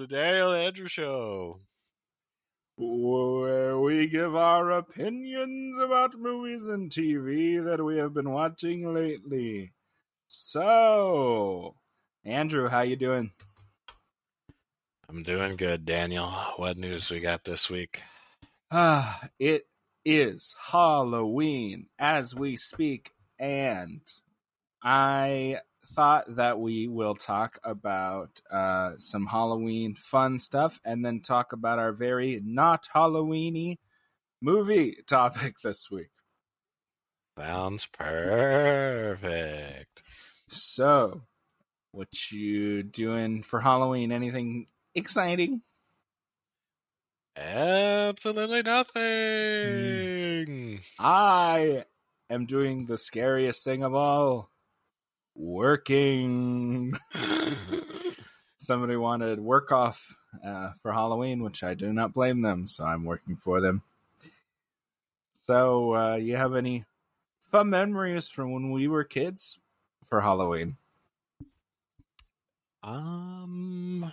the Daniel Andrew Show. where we give our opinions about movies and TV that we have been watching lately. So, Andrew, how you doing? I'm doing good, Daniel. What news we got this week? Ah, it is Halloween as we speak, and I thought that we will talk about uh, some Halloween fun stuff, and then talk about our very not Halloweeny movie topic this week. Sounds perfect. So, what you doing for Halloween? Anything exciting? Absolutely nothing. I am doing the scariest thing of all working. Somebody wanted work off uh, for Halloween, which I do not blame them, so I'm working for them. So, uh, you have any fun memories from when we were kids for Halloween? um,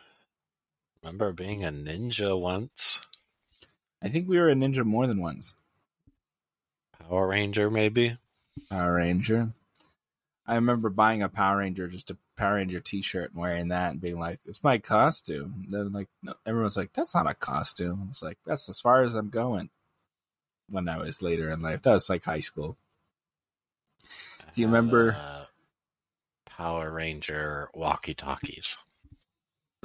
remember being a ninja once? I think we were a ninja more than once. Power Ranger, maybe? Power Ranger. I remember buying a Power Ranger, just a Power Ranger T-shirt, and wearing that, and being like, "It's my costume." And then, like, no, everyone's like, "That's not a costume." It's like that's as far as I'm going. When I was later in life, that was like high school. Do you remember- Uh, Power Ranger walkie talkies?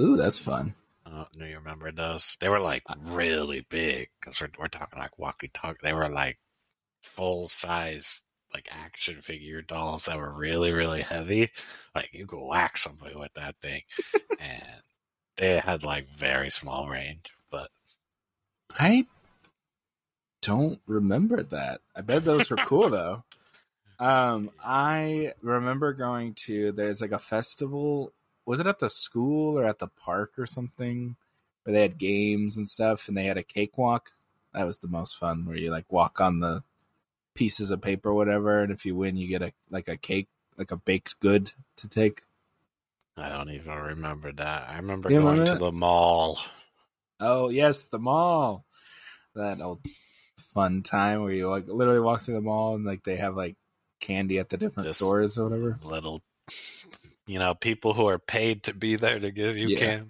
Ooh, that's fun. I don't know you remember those. They were like really big because we're we're talking like walkie talkie. They were like full size like action figure dolls that were really really heavy. Like you could whack somebody with that thing, and they had like very small range. But I don't remember that. I bet those were cool though. Um, I remember going to there's like a festival. Was it at the school or at the park or something where they had games and stuff, and they had a cakewalk. That was the most fun, where you like walk on the pieces of paper, or whatever, and if you win, you get a like a cake, like a baked good to take. I don't even remember that. I remember You going remember to the mall. Oh yes, the mall. That old fun time where you like literally walk through the mall and like they have like candy at the different stores or whatever. Little, you know, people who are paid to be there to give you Yeah.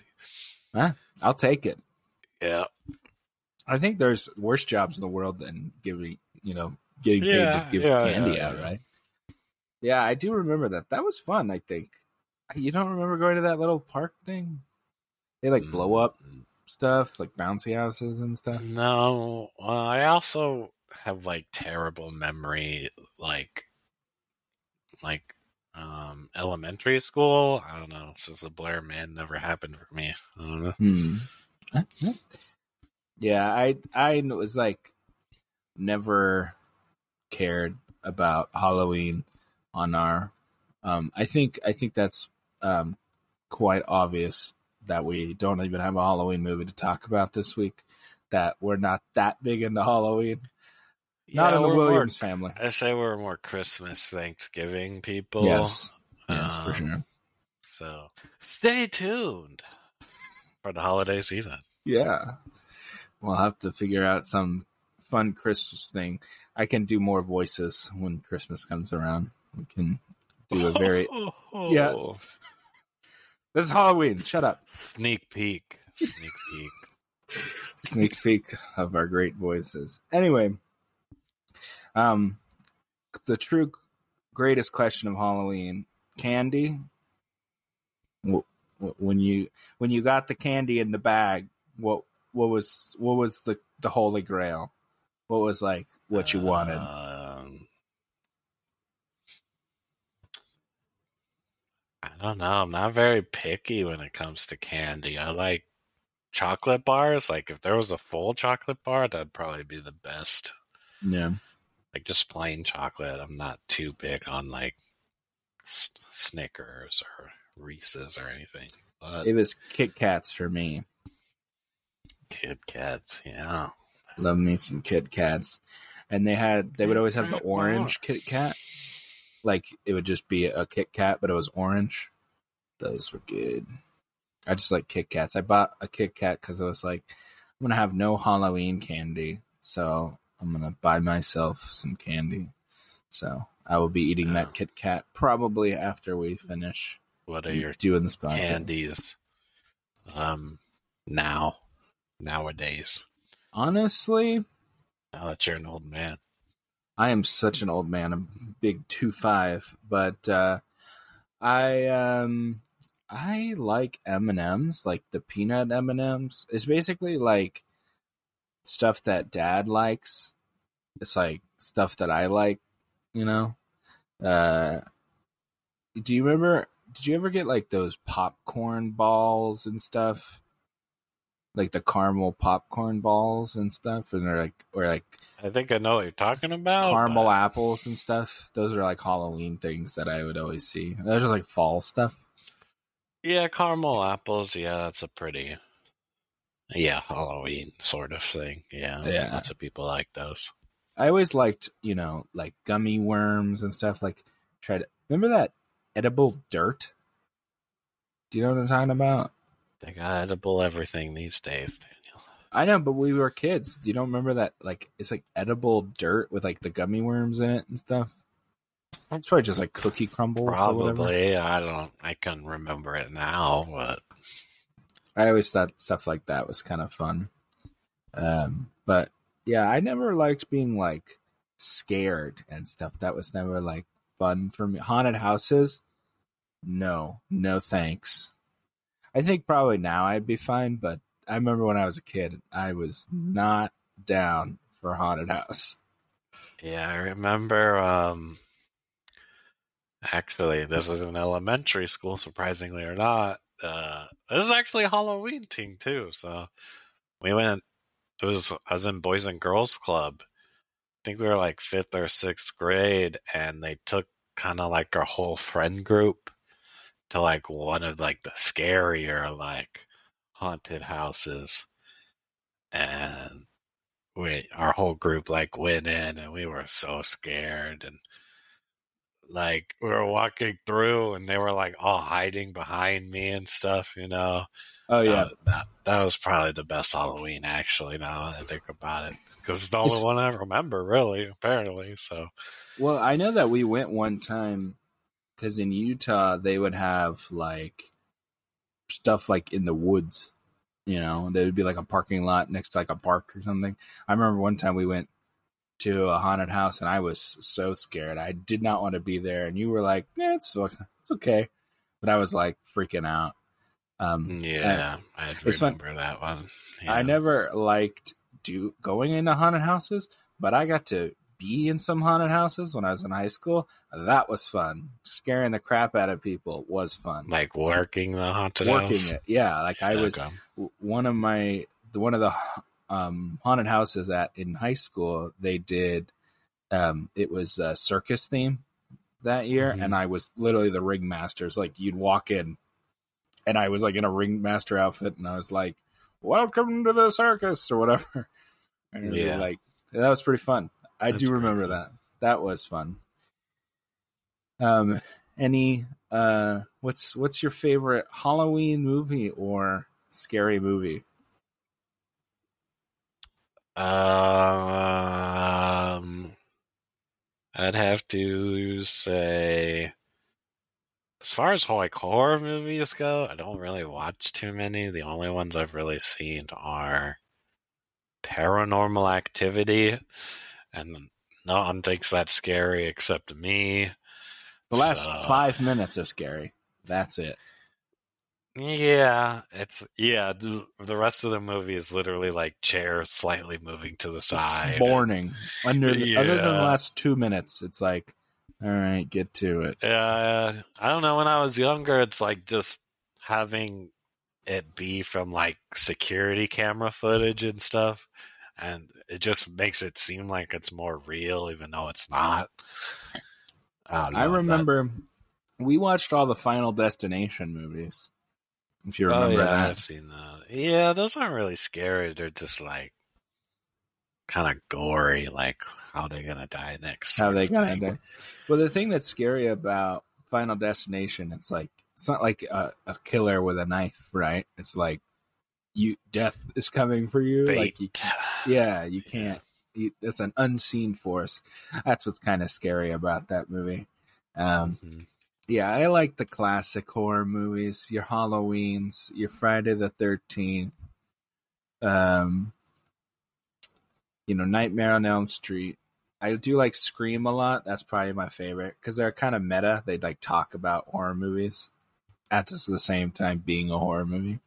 candy. I'll take it. Yeah, I think there's worse jobs in the world than giving you know getting paid to give yeah, candy yeah, out, right? Yeah, I do remember that. That was fun. I think you don't remember going to that little park thing. They like blow up Mm, stuff, like bouncy houses and stuff. No, well, I also have like terrible memory, like like um elementary school. I don't know. It's just a blur, man. Never happened for me. I don't know. Hmm. Yeah, I I was like never cared about Halloween on our um I think I think that's um quite obvious that we don't even have a Halloween movie to talk about this week that we're not that big into Halloween. Not in the we're more- Williams family. I say we're more Christmas, Thanksgiving people. Yes. Yes, for Um, sure. So stay tuned for the holiday season. Yeah. We'll have to figure out some fun Christmas thing. I can do more voices when Christmas comes around. We can do a very Yeah. This is Halloween. Shut up. sneak peek. Sneak peek. Sneak peek of our great voices. Anyway, um, the true greatest question of Halloween: candy. Wh- wh- When you when you got the candy in the bag, What what was what was the the holy grail? What was like what you wanted? Um, I don't know. I'm not very picky when it comes to candy. I like chocolate bars. Like if there was a full chocolate bar, that'd probably be the best. Yeah. Like just plain chocolate. I'm not too big on like S- Snickers or Reese's or anything. But It was Kit Kats for me. Kit Kats, yeah. Love me some Kit Kats. And they had they would always have the orange Kit Kat. Like it would just be a Kit Kat, but it was orange. Those were good. I just like Kit Kats. I bought a Kit Kat because I was like, I'm gonna have no Halloween candy, so I'm gonna buy myself some candy. So I will be eating Yeah. that Kit Kat probably after we finish What are your doing this podcast. candies um now nowadays? Honestly, Now that you're an old man. I am such an old man. I'm big two five, but uh, I um I like M and M's, like the peanut M and M's. It's basically like stuff that Dad likes. It's like stuff that I like, you know. Uh, do you remember? Did you ever get like those popcorn balls and stuff? Like the caramel popcorn balls and stuff, and they're like, or like I think I know what you're talking about. caramel but- apples and stuff. Those are like Halloween things that I would always see. They're just like fall stuff. Yeah, caramel apples. Yeah, that's a pretty, yeah, Halloween sort of thing. Yeah, Yeah. lots of people like those. I always liked, you know, like gummy worms and stuff. Like, try to remember that edible dirt. Do you know what I'm talking about? They got edible everything these days, Daniel. I know, but we were kids. Do you don't remember that? Like, it's like edible dirt with like the gummy worms in it and stuff. It's probably just like cookie crumbles. Probably. I don't. I can remember it now, but I always thought stuff like that was kind of fun. Um, but yeah, I never liked being like scared and stuff. That was never like fun for me. Haunted houses, no, no thanks. I think probably now I'd be fine, but I remember when I was a kid, I was not down for haunted house. yeah, I remember. Um, actually, this is in elementary school, surprisingly or not. Uh, this is actually a Halloween thing too. So we went. It was I was in Boys and Girls Club. I think we were like fifth or sixth grade, and they took kind of like our whole friend group to like one of like the scarier like haunted houses, and we our whole group like went in, and we were so scared, and like we were walking through, and they were like all hiding behind me and stuff, you know. Oh yeah, That, that, that was probably the best Halloween, actually, now that I think about it. Because it's the only It's- one I remember, really, apparently. So, Well, I know that we went one time because in Utah they would have like stuff like in the woods. You know, there would be like a parking lot next to like a park or something. I remember one time we went to a haunted house and I was so scared. I did not want to be there, and you were like, "Yeah, it's okay. it's okay," but I was like freaking out. Um, yeah, I it's fun- remember that one. I never liked do going into haunted houses, but I got to be in some haunted houses when I was in high school. That was fun. Scaring the crap out of people was fun. Like working the haunted Working house? it, yeah. Like I was Okay. one of my one of the um, haunted houses at in high school. They did um, it was a circus theme that year, Mhm. and I was literally the ringmasters. Like you'd walk in, and I was like in a ringmaster outfit, and I was like, "Welcome to the circus" or whatever. And Yeah. like that was pretty fun. I That's do remember cool. that. That was fun. Um, any uh, what's what's your favorite Halloween movie or scary movie? Um, I'd have to say, as far as like horror movies go, I don't really watch too many. The only ones I've really seen are Paranormal Activity, and no one thinks that's scary except me. The last So- five minutes are scary. That's it. Yeah, it's yeah. The, the rest of the movie is literally like chair slightly moving to the side. Morning. Under the, other than the last two minutes, it's like, all right, get to it. Uh, I don't know. When I was younger, it's like just having it be from like security camera footage and stuff, and it just makes it seem like it's more real, even though it's not. I don't know. I that- remember we watched all the Final Destination movies. If you Oh remember yeah, that, I've seen that. Yeah, those aren't really scary. They're just like kind of gory. Like how they gonna die next? how they thing. there. Well, the thing that's scary about Final Destination, it's like it's not like a, a killer with a knife, right? It's like you death is coming for you. Like you, Fate. yeah, you can't. You, it's an unseen force. That's what's kind of scary about that movie. Um, Mhm. yeah, I like the classic horror movies. Your Halloweens, your Friday the Thirteenth, um, you know, Nightmare on Elm Street. I do like Scream a lot. That's probably my favorite because they're kind of meta. They like talk about horror movies at the same time being a horror movie.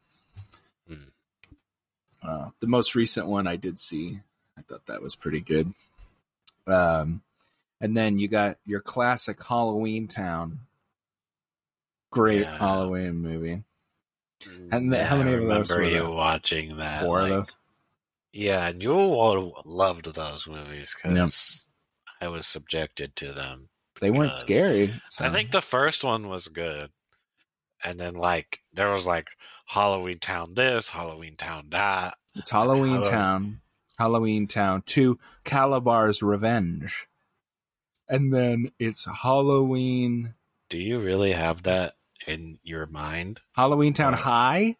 Uh, the most recent one I did see, I thought that was pretty good. Um, and then you got your classic Halloween Town. Great Yeah. Halloween movie. And the- how many of those remember were you there? watching that? Four of those. Yeah, and you all loved those movies because I was subjected to them. They weren't scary. so- I think the first one was good, and then like there was like Halloween Town this, Halloween Town that. it's Halloween Hallow- Town, Halloween Town 2, Kalabar's Revenge. And then it's Halloween Do you really have that in your mind? Halloween Town. High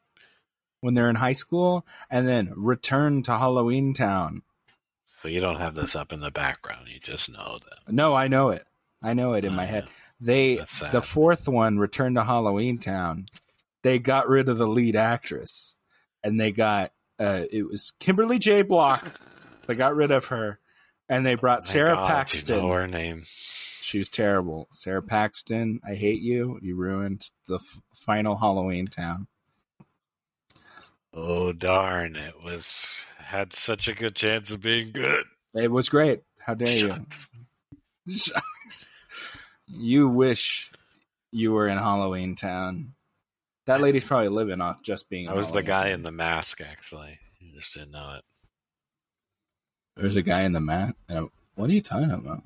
when they're in high school, and then Return to Halloween Town. So you don't have this up in the background. You just know that. No, I know it. I know it in my Oh, head. They the fourth one, Return to Halloween Town. They got rid of the lead actress, and they got uh, it was Kimberly J. Block. They got rid of her, and they brought Thank Sara God you Paxton. know her name. She was terrible. Sara Paxton, I hate you. You ruined the f- final Halloween Town. Oh darn! It was had such a good chance of being good. It was great. How dare you? Shucks. You wish you were in Halloween Town. That lady's probably living off just being. I was the guy Town. in the mask. Actually, you just didn't know it. There's a guy in the mask. What are you talking about?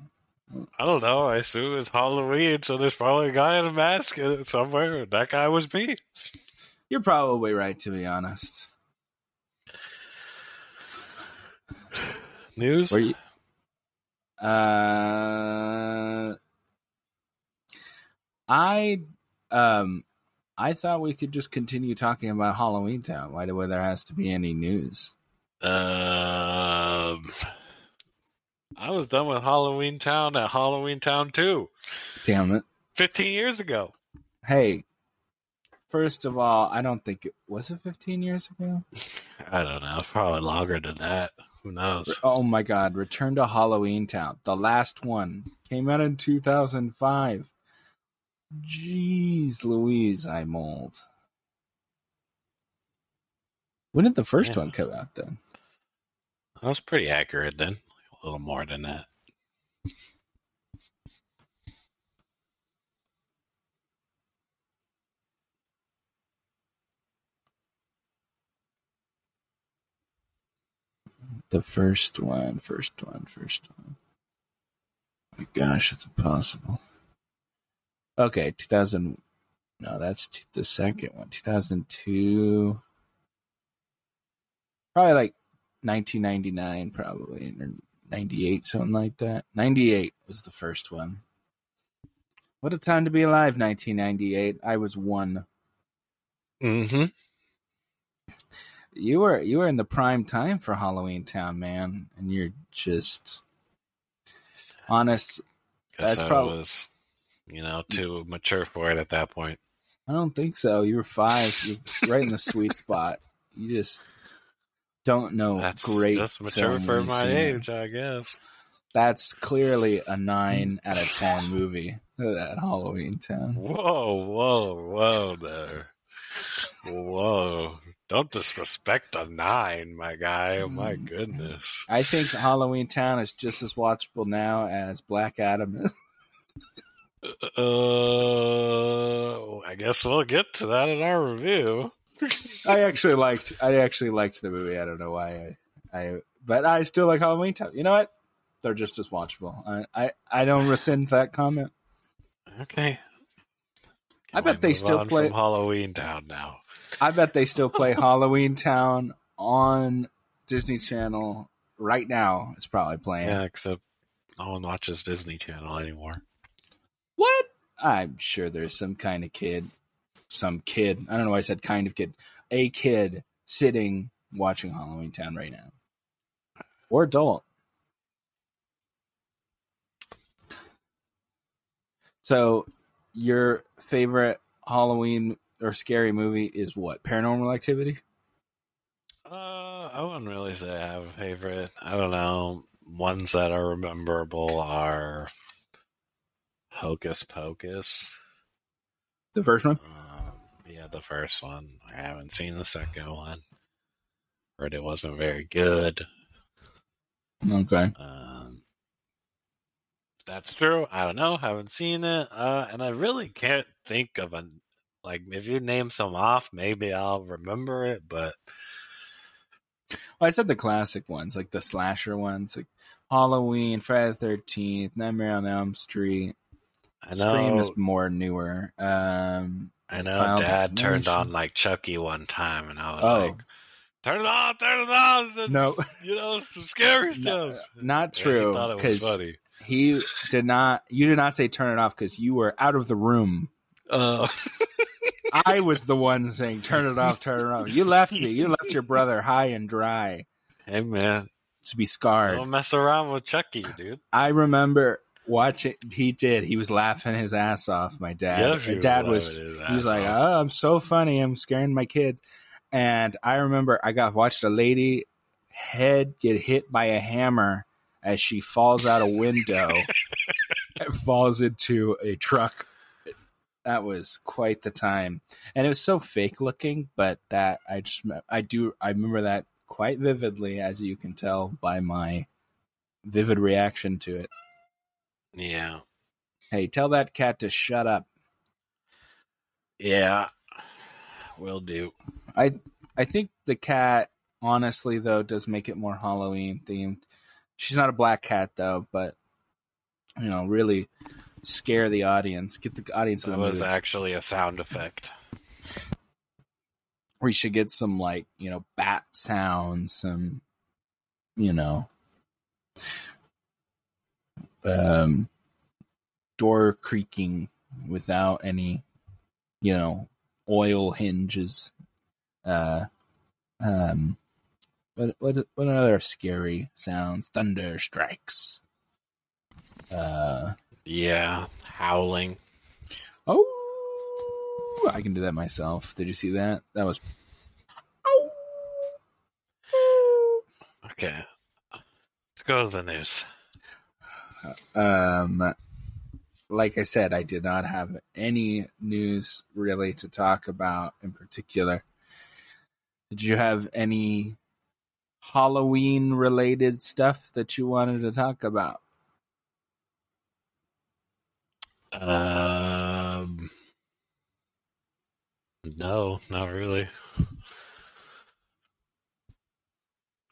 I don't know. I assume it's Halloween, so there's probably a guy in a mask somewhere. That guy was me. You're probably right, to be honest. News? You? Uh, I um, I thought we could just continue talking about Halloween Town. Why do there has to be any news? Um, I was done with Halloween Town at Halloween Town 2 Damn it! 15 years ago. Hey, first of all, I don't think it was it 15 years ago. I don't know. Probably longer than that. Who knows? Oh my God! Return to Halloween Town, the last one came out in 2005. Jeez, Louise, I'm old. When did the first Yeah. one come out? Then That was pretty accurate then. A little more than that. the first one, first one, first one. My gosh, it's impossible. Okay, 2000. No, that's t- the second one. 2002. Probably like 1999, probably, or 98, something like that. 98 was the first one. What a time to be alive, 1998. I was one. Mm-hmm. You were you were in the prime time for Halloween Town, man, and you're just honest. Guess That's probably was, you know, too mature for it at that point. I don't think so. You were five, you're right in the sweet spot. You just don't know That's great just mature for my it. age, I guess. That's clearly a nine out of ten movie. That Halloween Town. Whoa, whoa, whoa there. Whoa. Don't disrespect a nine, my guy. Oh my Mm. goodness. I think Halloween Town is just as watchable now as Black Adam is. Uh, I guess we'll get to that in our review. I actually liked. I actually liked the movie. I don't know why. I, I but I still like Halloween Town. You know what? They're just as watchable. I I, I don't rescind that comment. Okay. I bet they still play- Halloween Town now. I bet they still play Halloween Town on Disney Channel right now. It's probably playing. Yeah, except no one watches Disney Channel anymore. What? I'm sure there's some kind of kid, some kid. I don't know why I said kind of kid. A kid sitting watching Halloween Town right now, or adult. So, your favorite Halloween or scary movie is what? Paranormal Activity. Uh, I wouldn't really say I have a favorite. I don't know. Ones that are memorable are Hocus Pocus. The first one. Um, yeah, the first one. I haven't seen the second one. Heard it wasn't very good. Okay. Um, that's true. I don't know. Haven't seen it. Uh, and I really can't think of a like. If you name some off, maybe I'll remember it. But Well, I said the classic ones, like the slasher ones, like Halloween, Friday the Thirteenth, Nightmare on Elm Street. I know. Scream is more newer. Um, I know. Final Dad turned on like Chucky one time, and I was Oh. like, "Turn it on! Turn it on!" That's, No. you know some scary No, stuff. not true, thought it was 'cause- funny. he did not. You did not say turn it off because you were out of the room. Uh, I was the one saying turn it off, turn it off. You left me. You left your brother high and dry hey man, to be scarred. don't mess around with Chucky, dude. I remember watching. He did. He was laughing his ass off. My dad. My dad was. was ass like, off. "Oh, I'm so funny. I'm scaring my kids." And I remember I got watched a lady head get hit by a hammer as she falls out a window and falls into a truck. That was quite the time, and it was so fake looking. But that I just I do I remember that quite vividly, as you can tell by my vivid reaction to it. Yeah, Hey, tell that cat to shut up. yeah, will do. I I think the cat, honestly though, does make it more Halloween themed. She's not a black cat though, but you know, really scare the audience, get the audience That the was actually a sound effect. We should get some like you know bat sounds, some you know, um, door creaking without any, you know, oil hinges. Uh, um, what what what other scary sounds? Thunder strikes. Uh Yeah, howling. oh, I can do that myself. Did you see that? That was. Oh. Okay, let's go to the news. Um, like I said, I did not have any news really to talk about in particular. Did you have any Halloween related stuff that you wanted to talk about? Um, no, not really.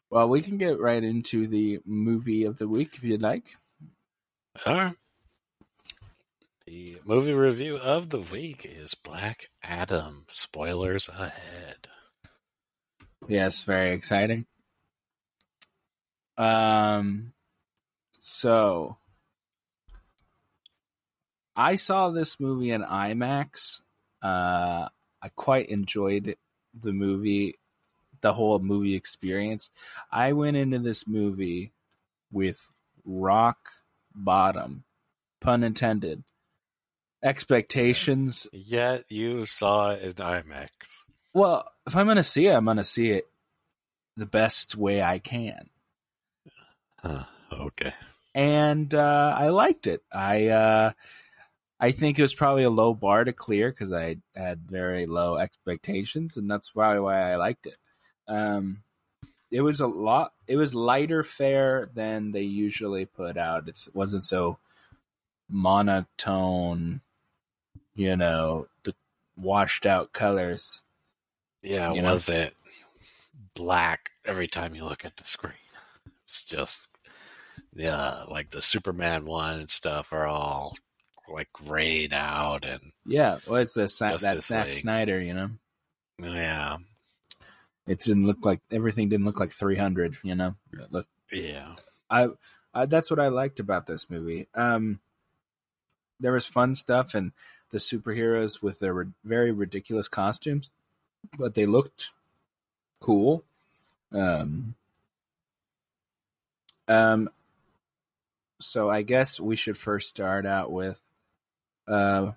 Well, we can get right into the movie of the week if you'd like. All right. The movie review of the week is Black Adam. Spoilers ahead. Yes, very exciting. Um, so I saw this movie in IMAX. Uh, I quite enjoyed the movie, the whole movie experience. I went into this movie with rock bottom, pun intended, expectations Yet you saw it in IMAX. Well, if I'm gonna see it, I'm gonna see it the best way I can, Huh, okay. and uh, I liked it. I uh, I think it was probably a low bar to clear because I had very low expectations, and that's probably why I liked it. Um, it was a lot. It was lighter fare than they usually put out. It's, it wasn't so monotone. You know, the washed out colors. Yeah, was it black every time you look at the screen? It's just yeah, like the Superman one and stuff are all like grayed out and Yeah, well, it's the Sa- that Zack. Snyder. You know, yeah, it didn't look like everything didn't look like 300. You know, It looked yeah, I, I that's what I liked about this movie. Um, there was fun stuff and the superheroes with their ri- very ridiculous costumes, but they looked cool. Um, um, so I guess we should first start out with uh,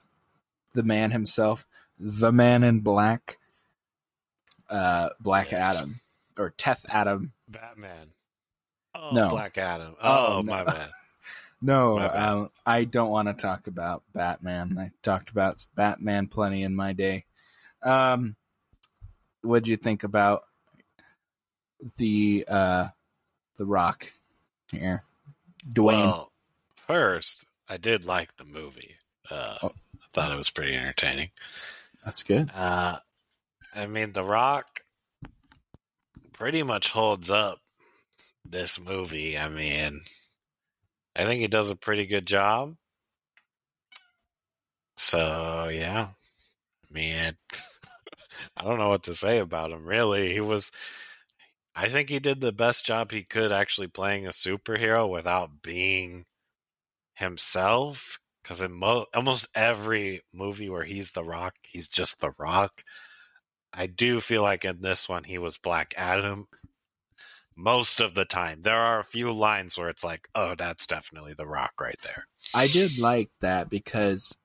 the man himself, the man in black, uh, Black Yes. Adam or Teth Adam. Batman. Oh, No. Black Adam. Oh, Oh, no. my bad. No, My bad. um, I don't want to talk about Batman. I talked about Batman plenty in my day. Um, what'd you think about the uh, the Rock here, Dwayne? Well, first, I did like the movie. Uh, Oh. I thought it was pretty entertaining. That's good. Uh, I mean, The Rock pretty much holds up this movie. I mean, I think he does a pretty good job. So, yeah. I mean, I don't know what to say about him, really. He was. I think he did the best job he could actually playing a superhero without being himself. Because in mo- almost every movie where he's the Rock, he's just the Rock. I do feel like in this one he was Black Adam most of the time. There are a few lines where it's like, oh, that's definitely the Rock right there. I did like that because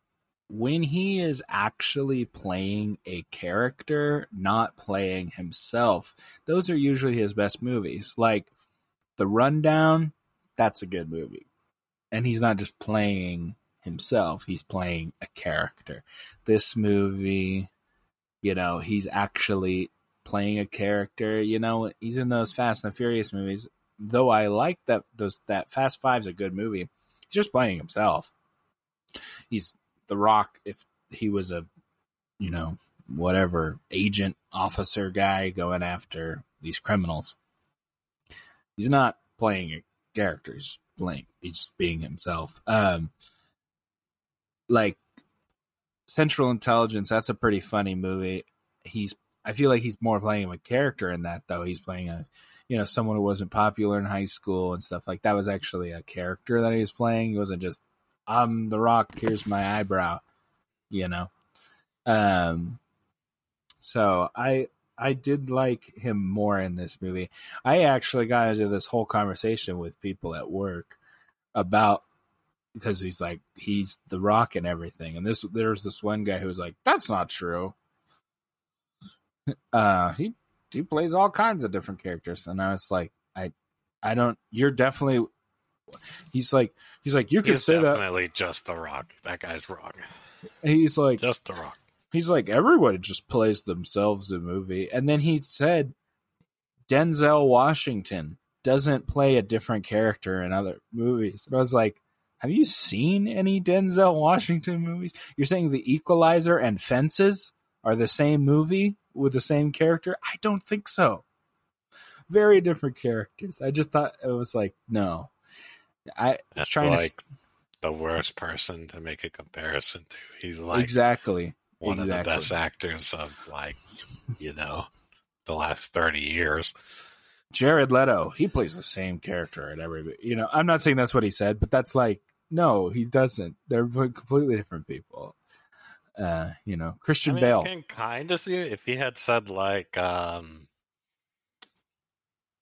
when he is actually playing a character, not playing himself, those are usually his best movies. Like The Rundown, that's a good movie. And he's not just playing himself, he's playing a character. This movie, you know, he's actually playing a character, you know, he's in those Fast and Furious movies. Though I like that those that Fast Five's a good movie, he's just playing himself. He's the Rock if he was a, you know, whatever agent officer guy going after these criminals. He's not playing a character. He's playing. He's just being himself. Um, like Central Intelligence. That's a pretty funny movie. He's. I feel like he's more playing a character in that though. He's playing a, you know, someone who wasn't popular in high school and stuff like that. Was actually a character that he was playing. He wasn't just I'm the Rock. Here's my eyebrow. You know. Um. So I I did like him more in this movie. I actually got into this whole conversation with people at work about because he's like he's the Rock and everything, and this there's this one guy who was like, "That's not true." Uh, he he plays all kinds of different characters, and I was like, I I don't. You're definitely. He's like he's like you could He's say that. definitely just the Rock. That guy's wrong. He's like Just the Rock. he's like everyone just plays themselves in a movie and then he said denzel washington doesn't play a different character in other movies and i was like have you seen any denzel washington movies? You're saying the equalizer and fences are the same movie with the same character? I don't think so. Very different characters. I just thought it was like no. I That's trying like the worst person to make a comparison to. He's like exactly. one of the best actors of like, you know, the last thirty years. Jared Leto, he plays the same character at every. You know, I'm not saying that's what he said, but that's like no, he doesn't. They're completely different people. Uh, you know, I Christian mean, Bale. I can kind of see it if he had said like um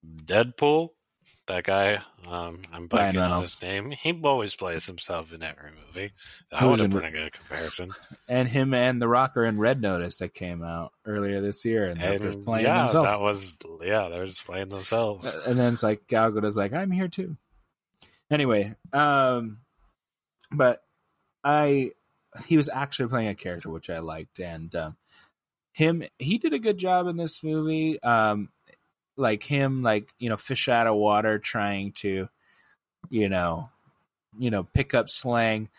Deadpool, that guy. Um, I'm blanking on his name. He always plays himself in every movie. That would was have been a good comparison. and him and The Rock are in Red Notice that came out earlier this year, and they're And playing yeah, themselves. that was yeah, they're just playing themselves. and then it's like Gal Gadot's like, I'm here too. Anyway, um, but I he was actually playing a character which I liked, and um, him he did a good job in this movie. Um, like him, like you know, fish out of water, trying to, you know, you know, pick up slang.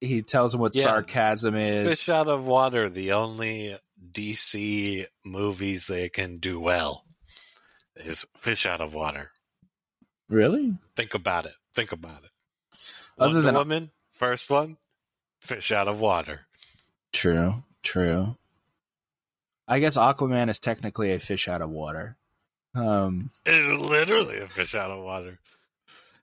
He tells him what Yeah. sarcasm is. Fish out of water, the only DC movies they can do well is fish out of water. Really? Think about it. Think about it. Other Wonder than- Woman, first one, fish out of water. True. True. I guess Aquaman is technically a fish out of water. Um, It's literally a fish out of water.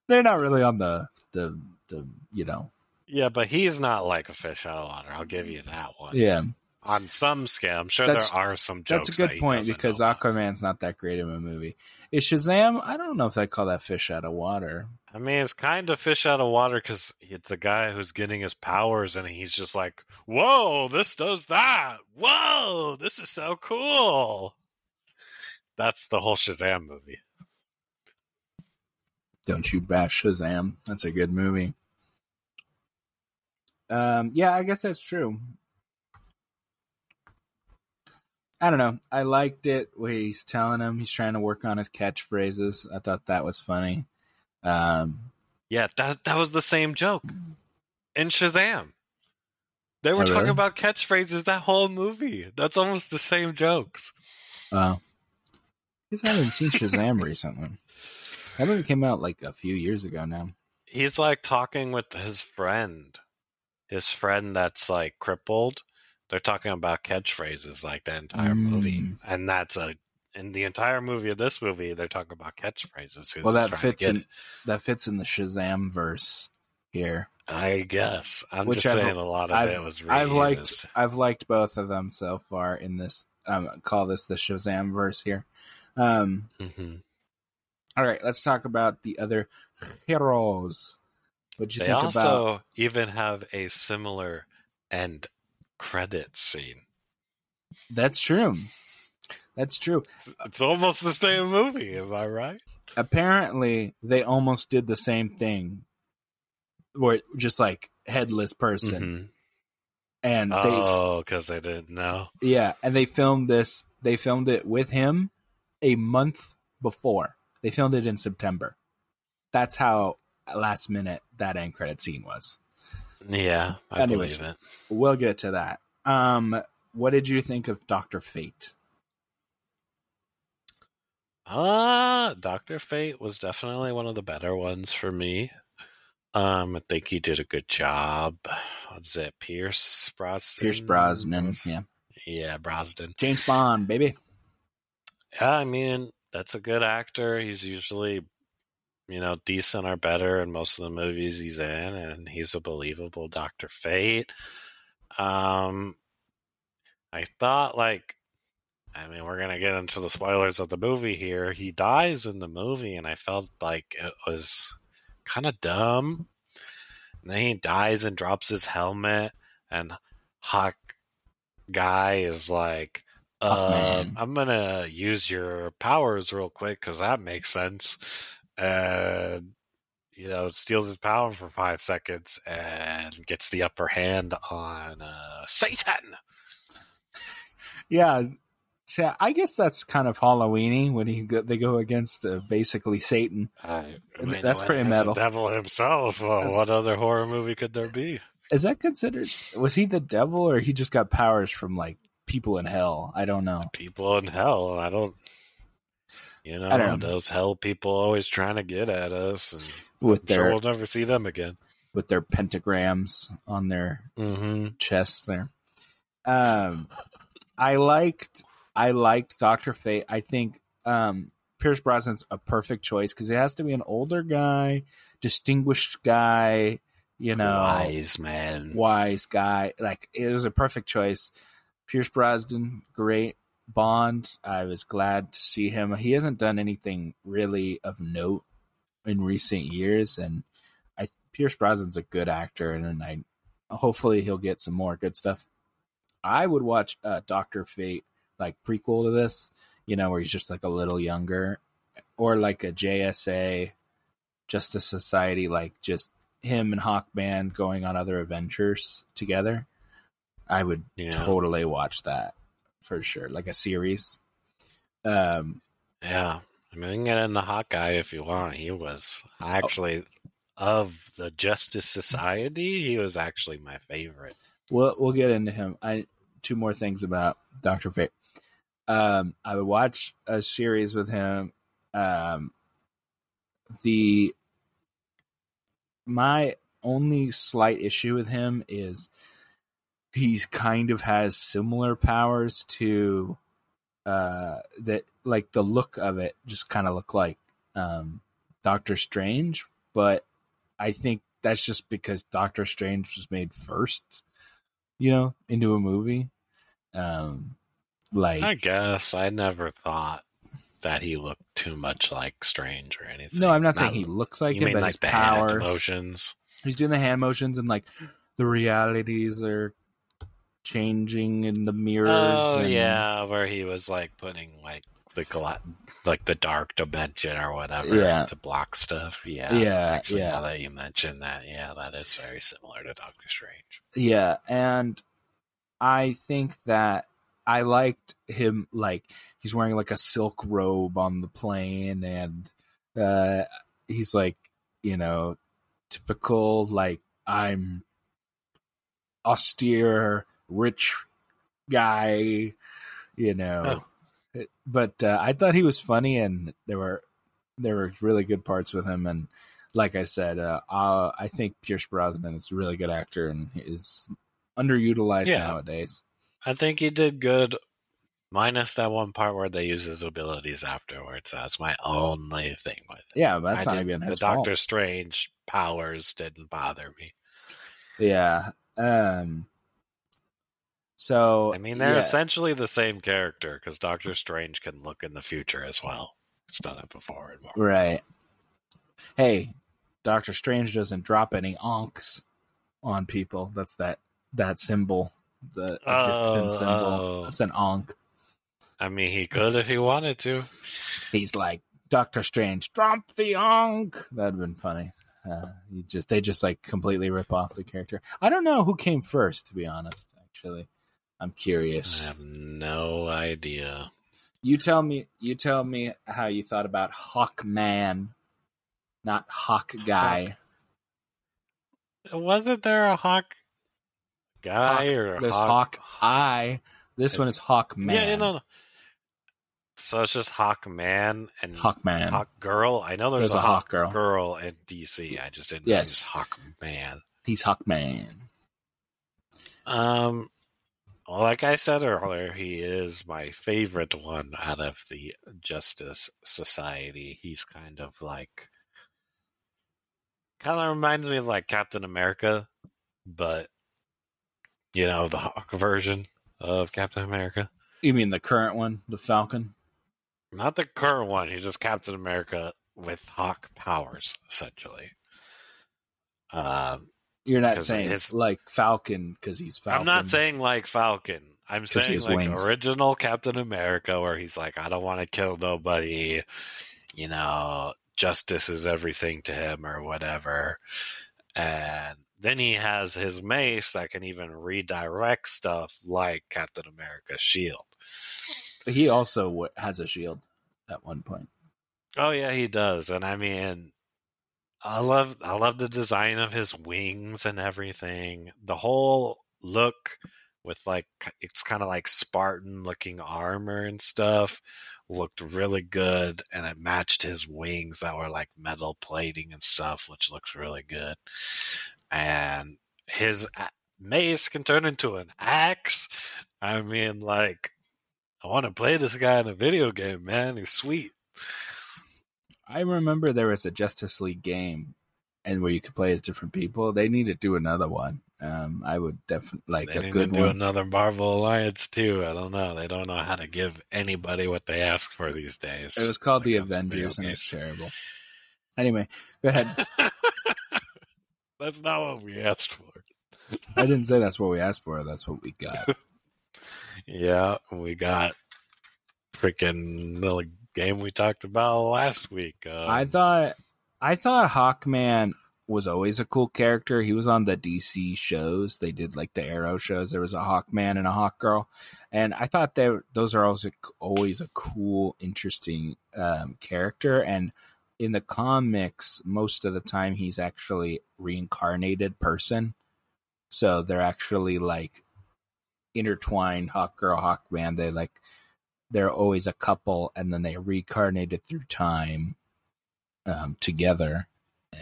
they're not really on the the the you know Yeah, but he's not like a fish out of water. I'll give you that one. yeah. On some scale, I'm sure That's- there are some jokes. That's a good he point because about. Aquaman's not that great of a movie. Is Shazam? I don't know if I call that fish out of water. I mean, it's kind of fish out of water because it's a guy who's getting his powers, and he's just like, "Whoa, this does that! Whoa, this is so cool!" That's the whole Shazam movie. Don't you bash Shazam? That's a good movie. Um, yeah, I guess that's true. I don't know. I liked it where he's telling him he's trying to work on his catchphrases. I thought that was funny. Um, Yeah, that that was the same joke in Shazam. They were Oh, talking really? about catchphrases that whole movie. That's almost the same jokes. wow. Because I haven't seen Shazam recently. That movie came out like a few years ago now. He's like talking with his friend, his friend that's like crippled. They're talking about catchphrases like the entire movie, Mm. and that's a in the entire movie of this movie. They're talking about catchphrases. Well, that fits in that fits in the Shazam verse here. I guess I'm Which just I've- saying a lot of I've- it was. I've liked. I've liked both of them so far in this. Um, call this the Shazam verse here. Um, Mhm. all right, let's talk about the other heroes. What'd you They think also about? even have a similar end credit scene. That's true. That's true. It's almost the same movie, am I right? Apparently, they almost did the same thing, where just like headless person, Mhm. and they Oh, because they didn't know. Yeah, and they filmed this. They filmed it with him a month before. They filmed it in September. That's how last minute that end credit scene was. Yeah, I Anyways. believe it. We'll get to that. Um, what did you think of Doctor Fate? Ah, Doctor Fate was definitely one of the better ones for me. Um, I think he did a good job. What's it, Pierce Brosnan? Pierce Brosnan, yeah, Yeah, Brosnan. James Bond, baby. Yeah, I mean, that's a good actor. He's usually, you know, decent or better in most of the movies he's in, and he's a believable Doctor Fate. Um, I thought, like, I mean, we're gonna get into the spoilers of the movie here. He dies in the movie, and I felt like it was kind of dumb. And then he dies and drops his helmet, and Hawk guy is like, Um, I'm gonna use your powers real quick because that makes sense. And you know, steals his power for five seconds and gets the upper hand on uh, Satan. Yeah, so I guess that's kind of Halloweeny when he go, they go against uh, basically Satan. I, mean, That's pretty metal. The devil himself. Uh, That's- what other horror movie could there be? Is that considered? Was he the devil, or he just got powers from like people in hell? I don't know. People in hell. I don't. You know, know. those hell people always trying to get at us, and With I'm sure their we'll never see them again. with their pentagrams on their Mm-hmm. chests there. Um, I liked I liked Doctor Fate. I think um, Pierce Brosnan's a perfect choice because it has to be an older guy, distinguished guy, you know, Wise man. wise guy. Like it was a perfect choice. Pierce Brosnan, great. Bond, I was glad to see him. He hasn't done anything really of note in recent years, and I Pierce Brosnan's a good actor, and, I hopefully he'll get some more good stuff. I would watch uh, Doctor Fate like prequel to this, you know, where he's just like a little younger, or like a JSA, Justice Society, like just him and Hawkman going on other adventures together. I would Yeah. totally watch that for sure, like a series. Um, Yeah. I mean, can get into Hawkeye if you want. He was actually of the Justice Society. He was actually my favorite. we'll we'll get into him. I two more things about Doctor Fate. Um, I would watch a series with him. Um, the my only slight issue with him is he's kind of has similar powers to uh that like the look of it just kind of look like um Doctor Strange, but I think that's just because Doctor Strange was made first, you know, into a movie. Um like I guess I never thought that he looked too much like Strange or anything. no, I'm not saying he looks like him, but like his the hand powers. motions? He's doing the hand motions and like the realities are changing in the mirrors. Oh and- yeah, where he was like putting like the gla- like the dark dimension or whatever Yeah. to block stuff. Yeah, Yeah, Actually, yeah. now that you mention that, yeah, that is very similar to Doctor Strange. Yeah, and I think that I liked him like he's wearing like a silk robe on the plane and uh he's like, you know, typical like I'm austere rich guy, you know. But uh, I thought he was funny and there were there were really good parts with him and like I said, uh, uh, I think Pierce Brosnan is a really good actor and is underutilized Yeah. nowadays. I think he did good, minus that one part where they use his abilities afterwards. That's my only thing with it. Yeah, but that's I not even the Doctor fault. Strange powers didn't bother me. Yeah. Um. So I mean, they're yeah. essentially the same character because Doctor Strange can look in the future as well. It's done it before. in Marvel. right. Hey, Doctor Strange doesn't drop any ankhs on people. That's that that symbol, the Egyptian Oh, symbol. oh. That's an ankh. I mean, he could if he wanted to. He's like Doctor Strange, drop the ankh. That'd been funny. Uh, you just they just like completely rip off the character. I don't know who came first, to be honest. Actually, I'm curious. I have no idea. You tell me. You tell me how you thought about Hawkman, not Hawk Guy. Wasn't there a Hawk guy Hawk- or a There's Hawk? Hawk Eye. This one is Hawkman. Yeah, no, no. So it's just Hawk Man and Hawkman. Hawk Girl. I know there's, There's a, a Hawk Hawk Girl. Girl in DC. I just didn't Yes. use Hawk Man. He's Hawkman. Um, like I said earlier, he is my favorite one out of the Justice Society. He's kind of like, kind of reminds me of like Captain America, but you know the Hawk version of Captain America. You mean the current one, the Falcon? Not the current one. He's just Captain America with Hawk powers, essentially. Um, You're not saying his- like Falcon because he's Falcon. I'm not saying like Falcon. I'm saying like wings. original Captain America, where he's like, I don't want to kill nobody. You know, justice is everything to him, or whatever. And then he has his mace that can even redirect stuff, like Captain America's shield. He also has a shield at one point. Oh yeah, he does. And I mean, I love I love the design of his wings and everything. The whole look with like it's kind of like Spartan looking armor and stuff looked really good and it matched his wings that were like metal plating and stuff which looks really good. And his mace can turn into an axe. I mean like I want to play this guy in a video game, man. He's sweet. I remember there was a Justice League game, and where you could play as different people. They need to do another one. Um, I would definitely like They a need good to do one. another Marvel Alliance too. I don't know. They don't know how to give anybody what they ask for these days. It was called the it comes to video Avengers, and it's terrible. Anyway, go ahead. That's not what we asked for. I didn't say that's what we asked for. That's what we got. Yeah, we got freaking the game we talked about last week. Um, I thought, I thought Hawkman was always a cool character. He was on the DC shows. They did like the Arrow shows. There was a Hawkman and a Hawkgirl, and I thought that those are always always a cool, interesting um, character. And in the comics, most of the time he's actually reincarnated person, so they're actually like intertwined. Hawkgirl, Hawkman. They like they're always a couple, and then they reincarnated through time um, together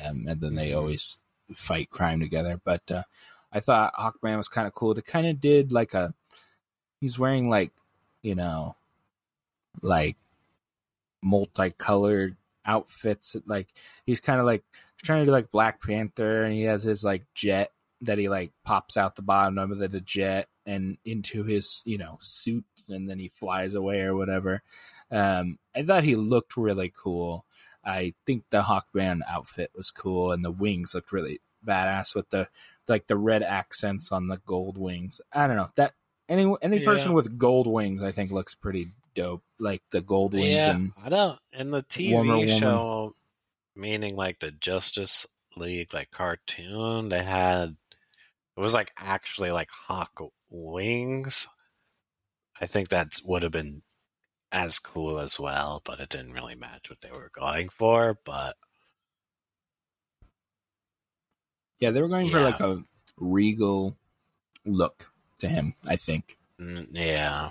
um, and then they Mhm. always fight crime together. But uh, I thought Hawkman was kind of cool. They kind of did like a he's wearing like you know like multicolored outfits. Like he's kind of like trying to do like Black Panther, and he has his like jet that he like pops out the bottom of the, the jet and into his you know suit, and then he flies away or whatever. Um, I thought he looked really cool. I think the Hawkman outfit was cool, and the wings looked really badass with the like the red accents on the gold wings. I don't know that any any person with gold wings, I think, looks pretty dope. Like the gold wings Yeah, and I don't. In the TV Warmer Woman. show, meaning like the Justice League, like cartoon, they had it was like actually like hawk wings. I think that would have been as cool as well, but it didn't really match what they were going for. But yeah, they were going for like a regal look to him. I think. mm, yeah,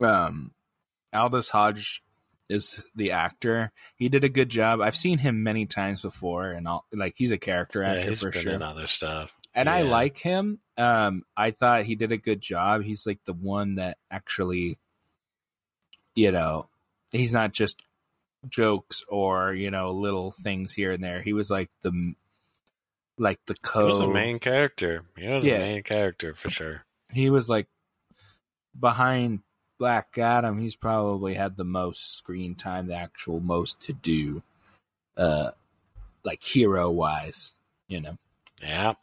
um Aldis Hodge is the actor. He did a good job. I've seen him many times before and all like he's a character yeah, actor he's for been sure. in other stuff. And I like him. Um I thought he did a good job. He's like the one that actually you know, he's not just jokes or, you know, little things here and there. He was like the like the co. He was the main character. He was Yeah. the main character for sure. he was like behind Black Adam. He's probably had the most screen time, the actual most to do, uh, like hero wise. You know. Yeah,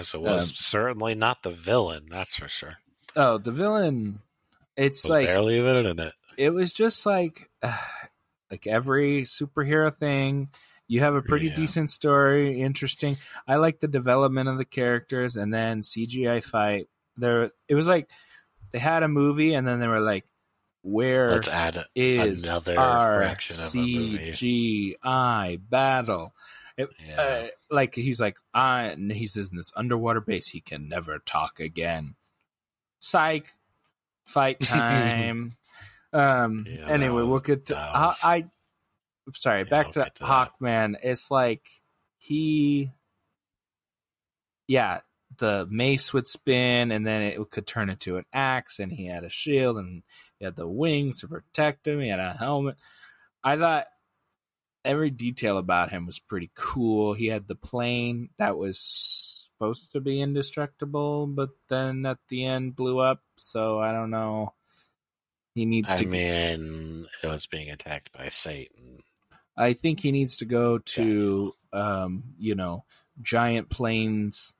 because it was Um, certainly not the villain. That's for sure. Oh, the villain. It's like barely even in it. it was just like like every superhero thing. You have a pretty Yeah. decent story, interesting. I like the development of the characters, and then CGI fight. There, it was like they had a movie, and then they were like, "Where Let's add is another our fraction of a movie. CGI battle?" It, Yeah. uh, like he's like, I, and he's in this underwater base. He can never talk again. Psych. Fight time. um. Yeah, anyway, that we'll get to. that I, I. Sorry. Yeah, back we'll to to that. Hawkman. It's like he. Yeah, the mace would spin, and then it could turn into an axe, and he had a shield, and he had the wings to protect him. He had a helmet. I thought every detail about him was pretty cool. He had the plane that was supposed to be indestructible, but then at the end blew up. So I don't know. He needs I to. mean, it was being attacked by Satan. I think he needs to go to, um, you know, giant planes,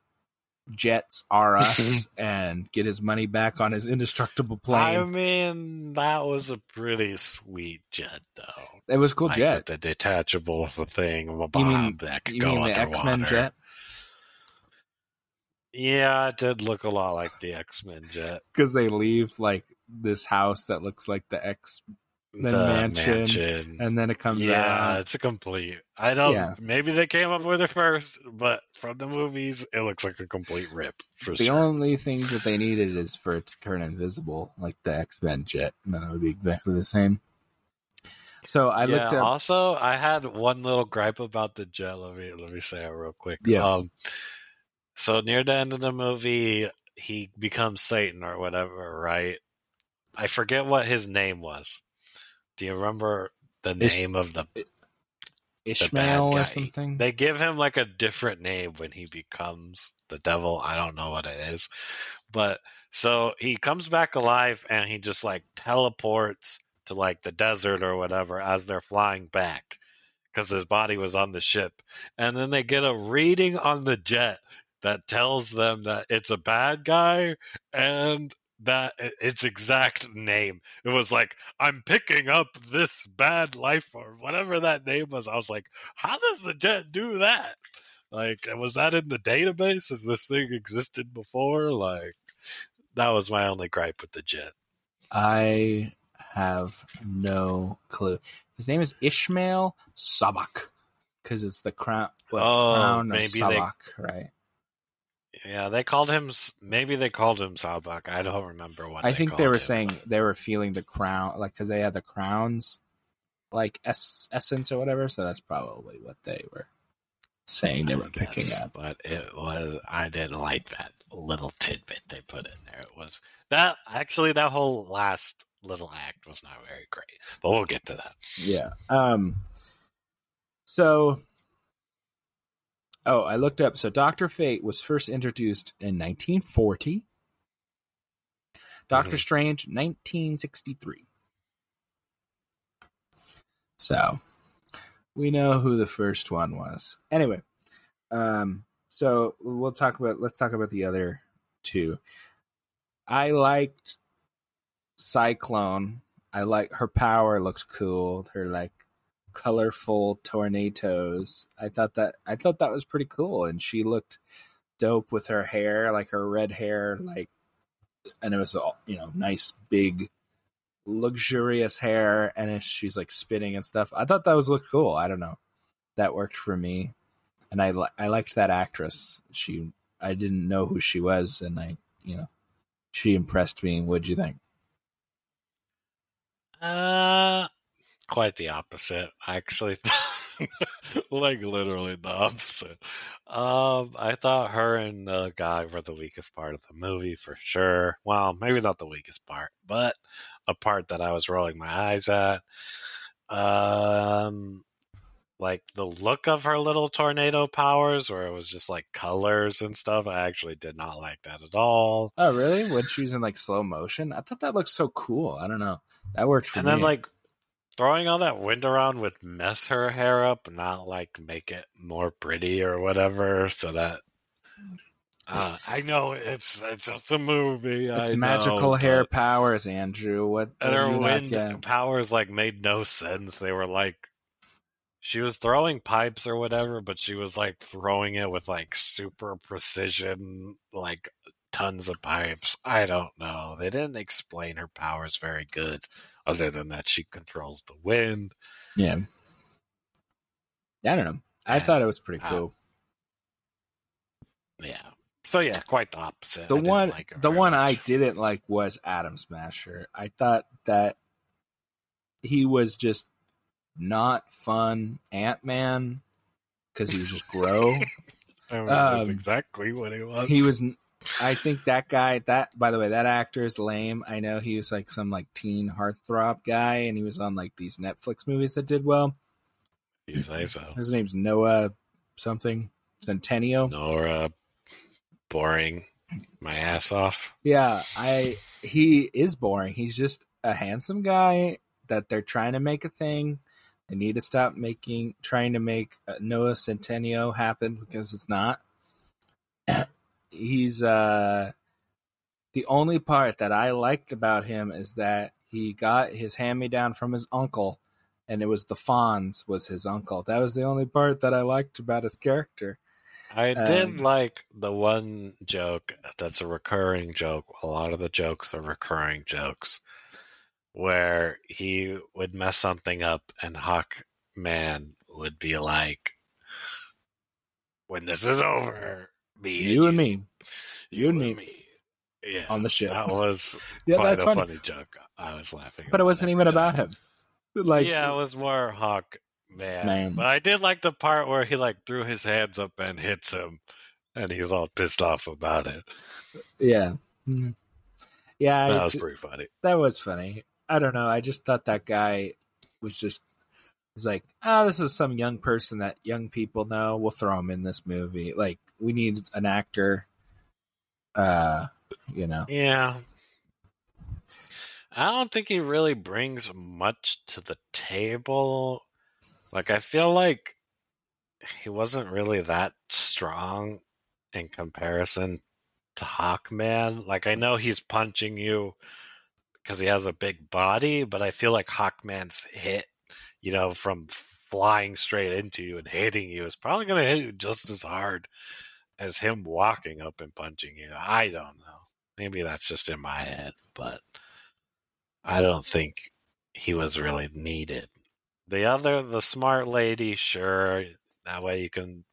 jets are us, and get his money back on his indestructible plane. I mean, that was a pretty sweet jet, though. it was a cool Like, jet. the detachable thing of a You mean that could you go mean the. X Men jet? Yeah, it did look a lot like the X Men jet. Because they leave like this house that looks like the X, The mansion, mansion. and then it comes yeah, out. it's a complete. I don't. Yeah. Maybe they came up with it first, but from the movies, it looks like a complete rip for The sure. only thing that they needed is for it to turn invisible, like the X Men jet, and then it would be exactly the same. So I yeah, looked up. Also, I had one little gripe about the jet. Let me let me say it real quick. Yeah. Um, so near the end of the movie, he becomes Satan or whatever, right? I forget what his name was. Do you remember the Ish- name of the? Ishmael guy. or something. They give him like a different name when he becomes the devil. I don't know what it is, but so he comes back alive and he just like teleports to like the desert or whatever as they're flying back because his body was on the ship. And then they get a reading on the jet that tells them that it's a bad guy and that its exact name. It was like, I'm picking up this bad life or whatever that name was. I was like, how does the jet do that? Like, uh, was that in the database? Has this thing existed before? Like, that was my only gripe with the jet. I have no clue. His name is Ishmael Sabbac because it's the crown, well, Oh, crown of maybe they- Sabbac, right? Yeah, they called him. Maybe they called him Sabbac. I don't remember what. I think they were him. saying they were feeling the crown, like because they had the crowns, like es- essence or whatever. So that's probably what they were saying they were picking guess, up. But it was. I didn't like that little tidbit they put in there. It was that actually that whole last little act was not very great. But we'll get to that. Yeah. Um. So. Oh, I looked up. So Doctor Fate was first introduced in 1940. Doctor Mhm. Strange, 1963. So, we know who the first one was. Anyway, um, so we'll talk about. Let's talk about the other two. I liked Cyclone. I like her power. Looks cool. Her like colorful tornadoes. I thought that I thought that was pretty cool, and she looked dope with her hair, like her red hair, like, and it was all you know, nice big, luxurious hair, and she's like spinning and stuff. I thought that was looked cool. I don't know, that worked for me, and I li- I liked that actress. She I didn't know who she was, and I you know, she impressed me. What'd you think? Uh, quite the opposite. I actually, like literally the opposite. Um, I thought her and the guy were the weakest part of the movie for sure. Well, maybe not the weakest part, but a part that I was rolling my eyes at. Um, like the look of her little tornado powers, where it was just like colors and stuff. I actually did not like that at all. Oh, really? When she was in like slow motion, I thought that looked so cool. I don't know. That worked for and me. And then like throwing all that wind around would mess her hair up, not like make it more pretty or whatever. So that uh, I know it's it's just a movie. it's I magical know, hair powers, Andrew. What? and her do you not wind powers like made no sense. They were like she was throwing pipes or whatever, but she was like throwing it with like super precision, like tons of pipes. I don't know. They didn't explain her powers very good, other than that she controls the wind. Yeah. I don't know. I Yeah. thought it was pretty Uh, cool. Yeah. So yeah, quite the opposite. the I one, like the one I didn't like was Atom Smasher. I thought that he was just not fun Ant Man because he was just grow. I mean, that's um, exactly what he was. he was i think that guy that by the way that actor is lame. I know he was like some like teen heartthrob guy and he was on like these netflix movies that did well. You say so. his name's noah something. Centineo. Nora, boring my ass off. yeah i he is boring. He's just a handsome guy that they're trying to make a thing. They need to stop making trying to make uh, noah Centineo happen because it's not he's uh the only part that I liked about him is that he got his hand me down from his uncle, and it was the Fonz was his uncle. That was the only part that I liked about his character. I did Um, like the one joke that's a recurring joke. A lot of the jokes are recurring jokes where he would mess something up and Hawkman would be like, when this is over, me You and me you, and me Yeah, on the ship. that was Yeah, quite that's a funny. funny joke. I was laughing. But it wasn't even about him. Like yeah, it was more Hawk man. Man. But I did like the part where he like threw his hands up and hits him, and he's all pissed off about it. yeah. Mhm. Yeah, That I was pretty funny. that was funny. I don't know. I just thought that guy was just was like, ah, this is some young person that young people know. We'll throw him in this movie. Like, we need an actor. Uh, you know, Yeah. I don't think he really brings much to the table. Like I feel like he wasn't really that strong in comparison to Hawkman. Like I know he's punching you because he has a big body, but I feel like Hawkman's hit, you know, from flying straight into you and hitting you is probably going to hit you just as hard as him walking up and punching you. I don't know. Maybe that's just in my head, but I don't think he was really needed. The other, the smart lady, sure. That way you can,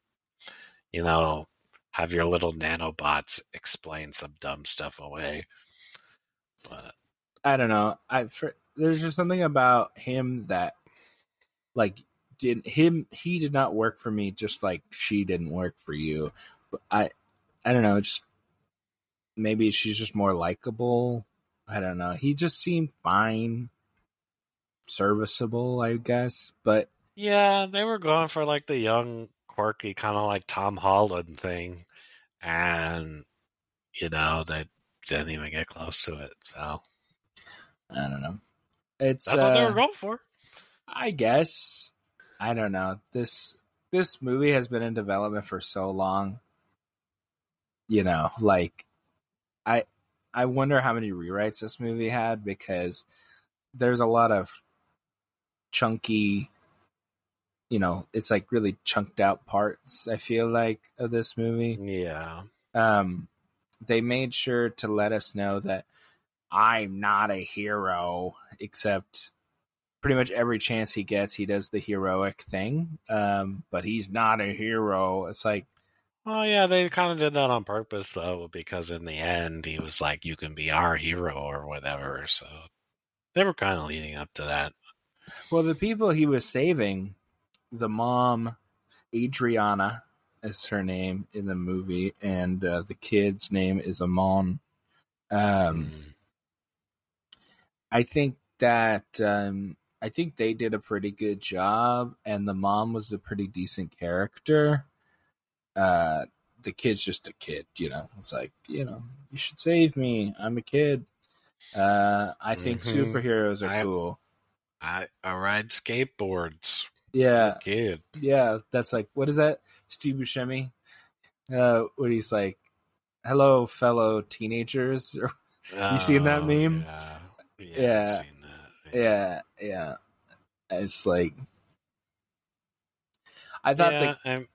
you know, have your little nanobots explain some dumb stuff away. But I don't know. I for, there's just something about him that like did him he did not work for me just like she didn't work for you. But I I don't know, just maybe she's just more likable. I don't know. He just seemed fine. Serviceable, I guess. But yeah, they were going for like the young, quirky, kind of like Tom Holland thing. And, you know, they didn't even get close to it. So I don't know. It's that's what they uh, were going for. I guess I don't know. This this movie has been in development for so long. You know, like I I wonder how many rewrites this movie had because there's a lot of chunky you know, it's like really chunked out parts I feel like of this movie. Yeah. Um they made sure to let us know that I'm not a hero except pretty much every chance he gets, he does the heroic thing. Um, but he's not a hero. It's like, Well, yeah, they kind of did that on purpose, though, because in the end, he was like, "You can be our hero" or whatever. So they were kind of leading up to that. well, the people he was saving, the mom, Adrianna, is her name in the movie, and uh, the kid's name is Amon. Um, Mm. I think that um, I think they did a pretty good job, and the mom was a pretty decent character. Uh, the kid's just a kid, you know. It's like you know, you should save me. I'm a kid. Uh, I think Mhm. superheroes are I- cool. I I ride skateboards, Yeah, kid. yeah. That's like what is that? Steve Buscemi. Uh, what he's like, "Hello, fellow teenagers." You seen that Oh, meme? Yeah, yeah, Yeah. I've seen that. yeah, yeah. It's like I thought the I'm-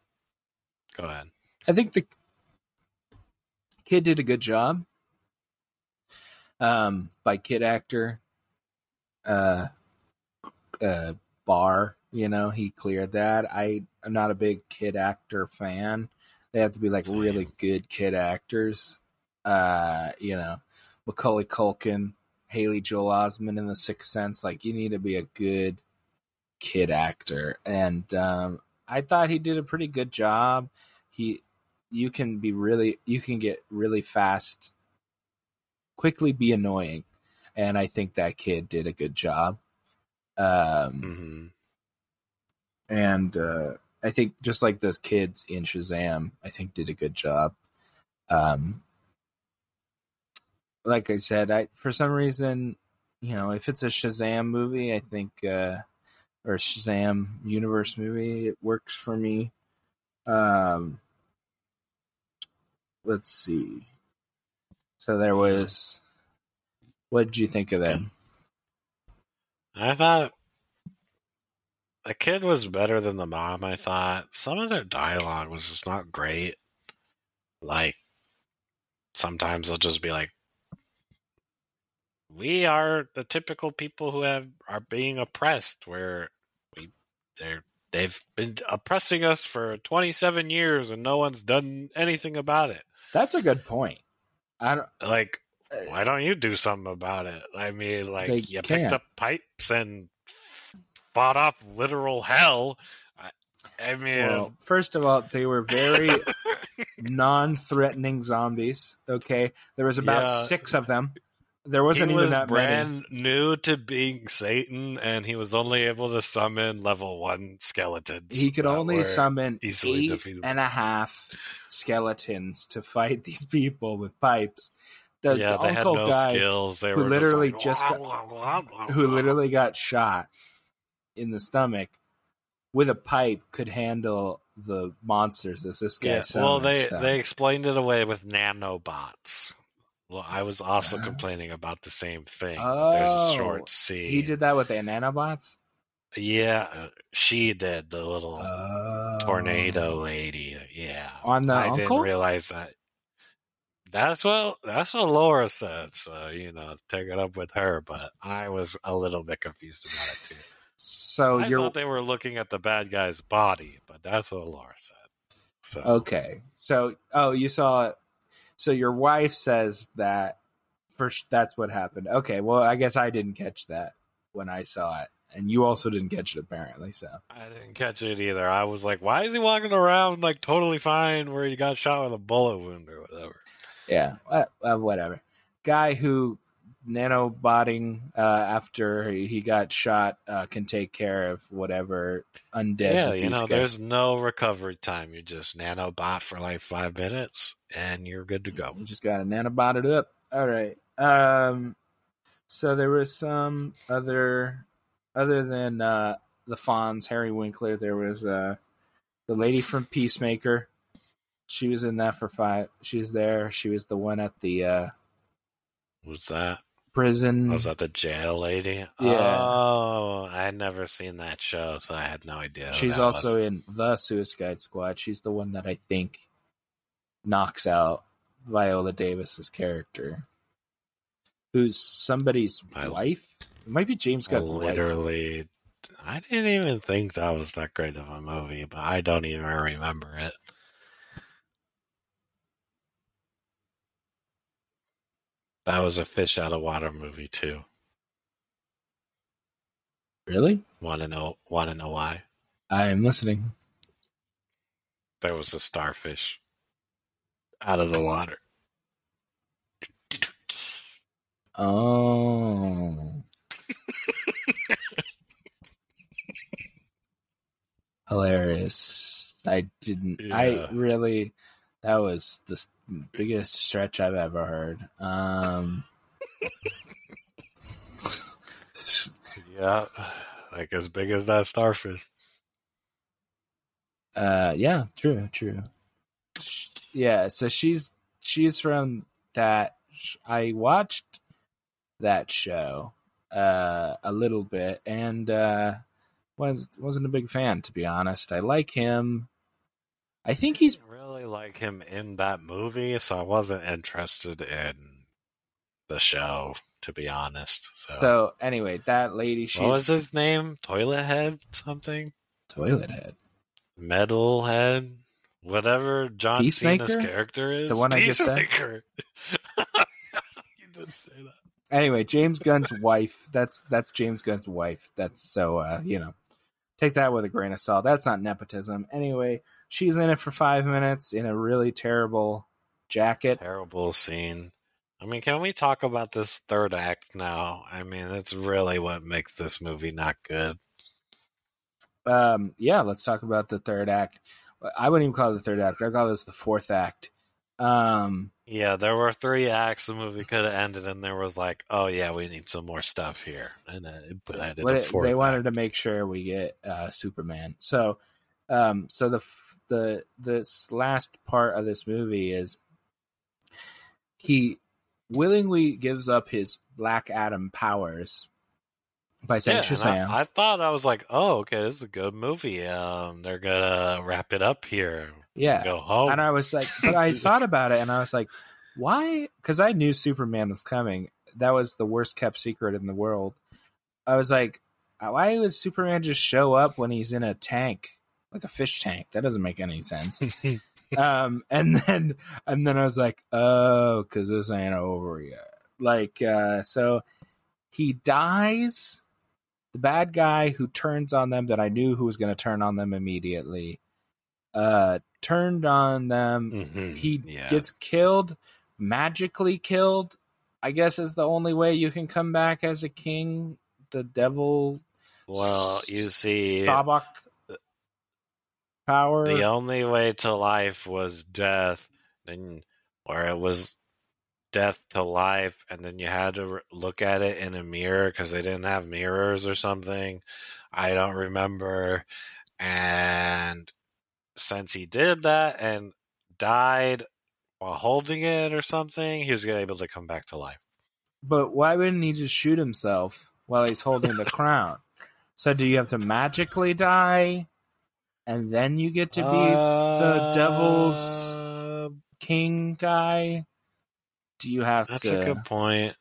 Go ahead. I think the kid did a good job. Um, by kid actor, uh, uh, Bar, you know, he cleared that. I am not a big kid actor fan. They have to be like really good kid actors. Uh, you know, Macaulay Culkin, Haley Joel Osment in The Sixth Sense. Like, you need to be a good kid actor, and um, I thought he did a pretty good job. He you can be really you can get really fast quickly be annoying and i think that kid did a good job um hmm and uh i think just like those kids in shazam i think did a good job um like i said i for some reason you know if it's a shazam movie i think uh or shazam universe movie it works for me um let's see so there was what did you think of them I thought the kid was better than the mom. I thought some of their dialogue was just not great. Like sometimes they'll just be like, "We are the typical people who have are being oppressed, where we they're they've been oppressing us for 27 years and no one's done anything about it." that's a good point i don't Like uh, why don't you do something about it? I mean, like you can't. picked up pipes and fought off literal hell. I, I mean, Well, first of all, they were very non-threatening zombies. Okay, there was about Yeah. six of them. There wasn't he even was that many. brand new to being Satan, and he was only able to summon level one skeletons. He could only summon easily eight defeatable. and a half skeletons to fight these people with pipes. The, yeah, the they had no guy skills. They who were literally like, just got- "Blah, blah, blah, who literally got shot in the stomach with a pipe could handle the monsters as this guy Yeah, well, they they explained it away with nanobots. Well, I was also Uh, complaining about the same thing. but There's a Oh, short scene. he did that with the nanobots. Yeah, uh, she did the little Oh. tornado lady. Yeah, On the I uncle? didn't realize that. That's what that's what Laura said. So you know, take it up with her. But I was a little bit confused about it too. So I you're thought they were looking at the bad guy's body, but that's what Laura said. So okay. So oh, you saw it. So your wife says that first. That's what happened. Okay. Well, I guess I didn't catch that when I saw it, and you also didn't catch it apparently. So I didn't catch it either. I was like, why is he walking around like totally fine where he got shot with a bullet wound or whatever? yeah, uh, uh, whatever. Guy who nanobotting uh, after he got shot uh, can take care of whatever undead. yeah, you know, guys- there's no recovery time. You just nanobot for like five minutes and you're good to go. You just got to nanobot it up. All right. Um, so there was some other, other than uh, the Fonz, Harry Winkler. There was uh, the lady from Peacemaker. She was in that for five. She was there. She was the one at the uh, What's that? Prison. Oh, was that the jail lady? Yeah. Oh, I had never seen that show, so I had no idea. She's also was. in the Suicide Squad. She's the one that I think knocks out Viola Davis's character, who's somebody's I- wife. It might be James I Gunn's wife. literally. I didn't even think that was that great of a movie, but I don't even remember it. That was a fish out of water movie too. Really? Want to know? Want to know why? I am listening. There was a starfish out of the water. Oh. Hilarious. I didn't. I really. That was the biggest stretch I've ever heard. Um. Yeah, like as big as that starfish. Uh. Yeah. True. True. Yeah. So she's she's from that. I watched that show uh a little bit and uh was wasn't a big fan to be honest. I like him. I think he's didn't really like him in that movie, so I wasn't interested in the show, to be honest. So, so anyway, that lady she's what was his name? Toilet Head something? toilet head. Metal Head? Whatever John Peacemaker? Cena's character is. The one I just said? You didn't say that. Anyway, James Gunn's wife. That's that's James Gunn's wife. That's so uh, you know, take that with a grain of salt. That's not nepotism. Anyway, she's in it for five minutes in a really terrible jacket. Terrible scene. I mean, can we talk about this third act now? I mean, that's really what makes this movie not good. Um, yeah, let's talk about the third act. I wouldn't even call it the third act. I call this the fourth act. Um, Yeah, there were three acts the movie could have ended, and there was like, oh yeah, we need some more stuff here, and it put ended what a it- fourth they wanted to make sure we get uh, Superman. So, um, so the the this last part of this movie is he willingly gives up his Black Adam powers by saying Yeah, Shazam. I, I thought I was like, oh, okay, this is a good movie. Um, they're gonna wrap it up here. yeah, Go home. and I was like, but I thought about it, and I was like, why? Because I knew Superman was coming. That was the worst kept secret in the world. I was like, why would Superman just show up when he's in a tank, like a fish tank? That doesn't make any sense. um, and then and then I was like, oh, because this ain't over yet. Like, uh, so he dies. The bad guy who turns on them that I knew who was going to turn on them immediately, uh, turned on them. Mhm, He yeah. gets killed, magically killed. I guess is the only way you can come back as a king. The devil well, you see, Sabbac power. the only way to life was death, and or it was death to life, and then you had to re- look at it in a mirror because they didn't have mirrors or something. I don't remember. And since he did that and died while holding it or something, he was able to come back to life. But why wouldn't he just shoot himself while he's holding the crown? So do you have to magically die, and then you get to be the devil's Uh, king guy? Do you have That's to? a good point.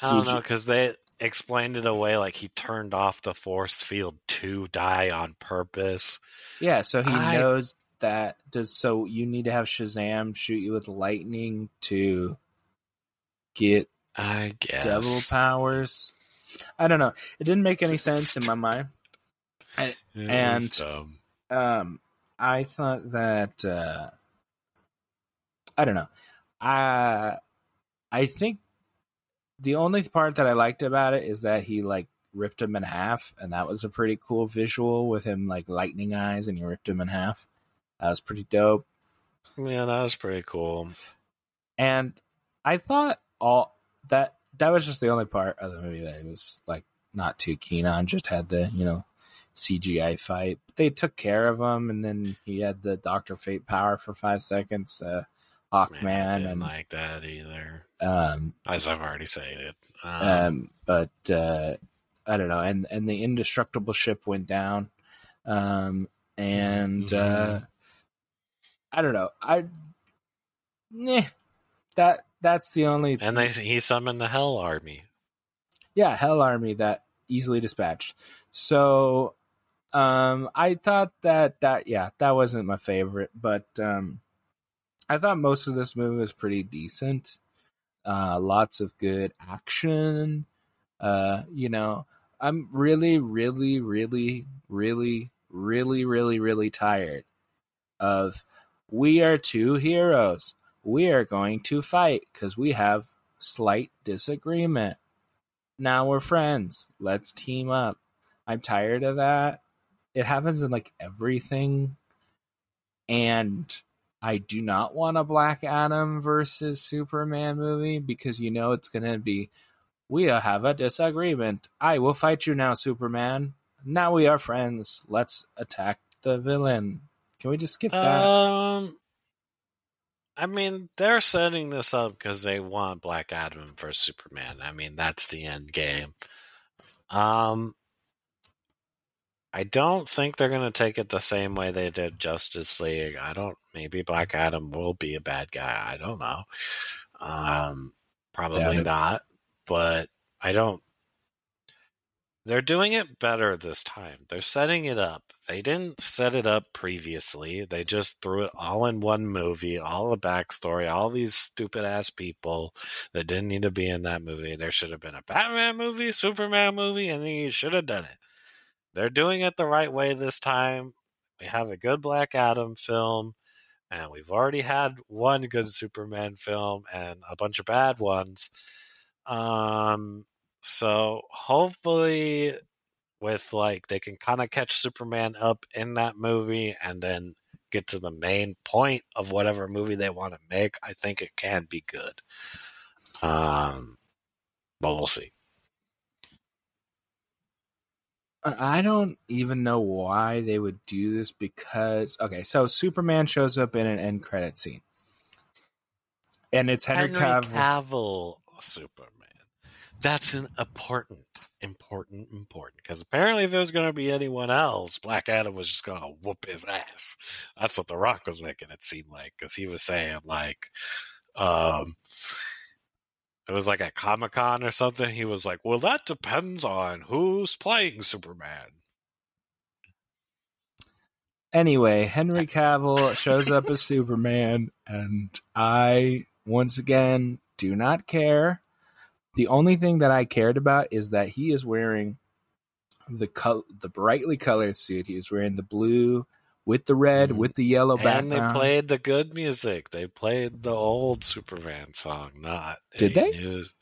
I don't know because they explained it away like he turned off the force field to die on purpose. Yeah, so he I- knows that. Does so you need to have Shazam shoot you with lightning to get I guess. devil powers. I don't know. It didn't make any sense in my mind. Was and-. Um, I thought that uh, I don't know. I I think the only part that I liked about it is that he like ripped him in half, and that was a pretty cool visual with him like lightning eyes, and he ripped him in half. That was pretty dope. yeah, that was pretty cool. And I thought all that that was just the only part of the movie that I was like not too keen on. Just had the you know CGI fight. They took care of him, and then he had the Doctor Fate power for five seconds. Uh, Man, I Hawkman didn't and like that either. um, As I've already said. Um, um, but uh, I don't know. And and the indestructible ship went down, um, and uh, Mhm. I don't know. I, nah, that that's the only and they he summoned the Hell Army. yeah hell army that easily dispatched so um i thought that that yeah that wasn't my favorite but um i thought most of this movie was pretty decent uh lots of good action uh you know i'm really really really really really really really tired of we are two heroes we are going to fight because we have slight disagreement now we're friends. Let's team up. I'm tired of that. It happens in like everything. And I do not want a Black Adam versus Superman movie because you know it's going to be we have a disagreement. I will fight you now, Superman. Now we are friends. Let's attack the villain. Can we just skip that? Um, I mean, they're setting this up because they want Black Adam versus Superman. I mean, that's the end game. Um, I don't think they're going to take it the same way they did Justice League. I don't. Maybe Black Adam will be a bad guy. I don't know. Um, probably not. But I don't. They're doing it better this time. They're setting it up. They didn't set it up previously. They just threw it all in one movie, all the backstory, all these stupid ass people that didn't need to be in that movie. There should have been a Batman movie, Superman movie, and then you should have done it. They're doing it the right way this time. We have a good Black Adam film, and we've already had one good Superman film and a bunch of bad ones. Um, so hopefully, with like they can kind of catch Superman up in that movie and then get to the main point of whatever movie they want to make. I think it can be good. Um, but we'll see. I don't even know why they would do this because okay, so Superman shows up in an end credit scene. And it's Henry, Cavill. Cavill Superman. That's an important, important, important. Because apparently, if it was going to be anyone else, Black Adam was just going to whoop his ass. That's what The Rock was making it seem like. Because he was saying, like, um, it was like at Comic Con or something. He was like, well, that depends on who's playing Superman. Anyway, Henry Cavill shows up as Superman, and I once again do not care. The only thing that I cared about is that he is wearing the col- the brightly colored suit. He was wearing the blue with the red Mhm. with the yellow And they played the good music. They played the old Superman song, not Did they? News.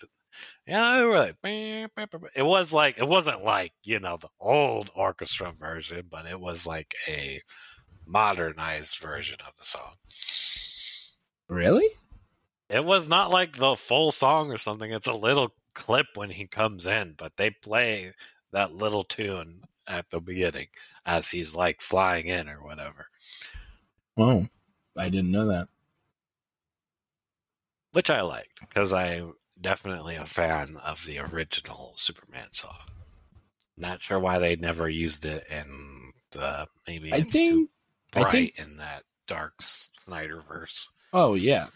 Yeah, they were like, it was like it wasn't like you know the old orchestra version, but it was like a modernized version of the song. really? It was not like the full song or something. It's a little clip when he comes in, but they play that little tune at the beginning as he's like flying in or whatever. Oh, I didn't know that. which I liked because I'm definitely a fan of the original Superman song. Not sure why they never used it in the maybe I it's think too I bright think- in that dark Snyderverse. Oh yeah.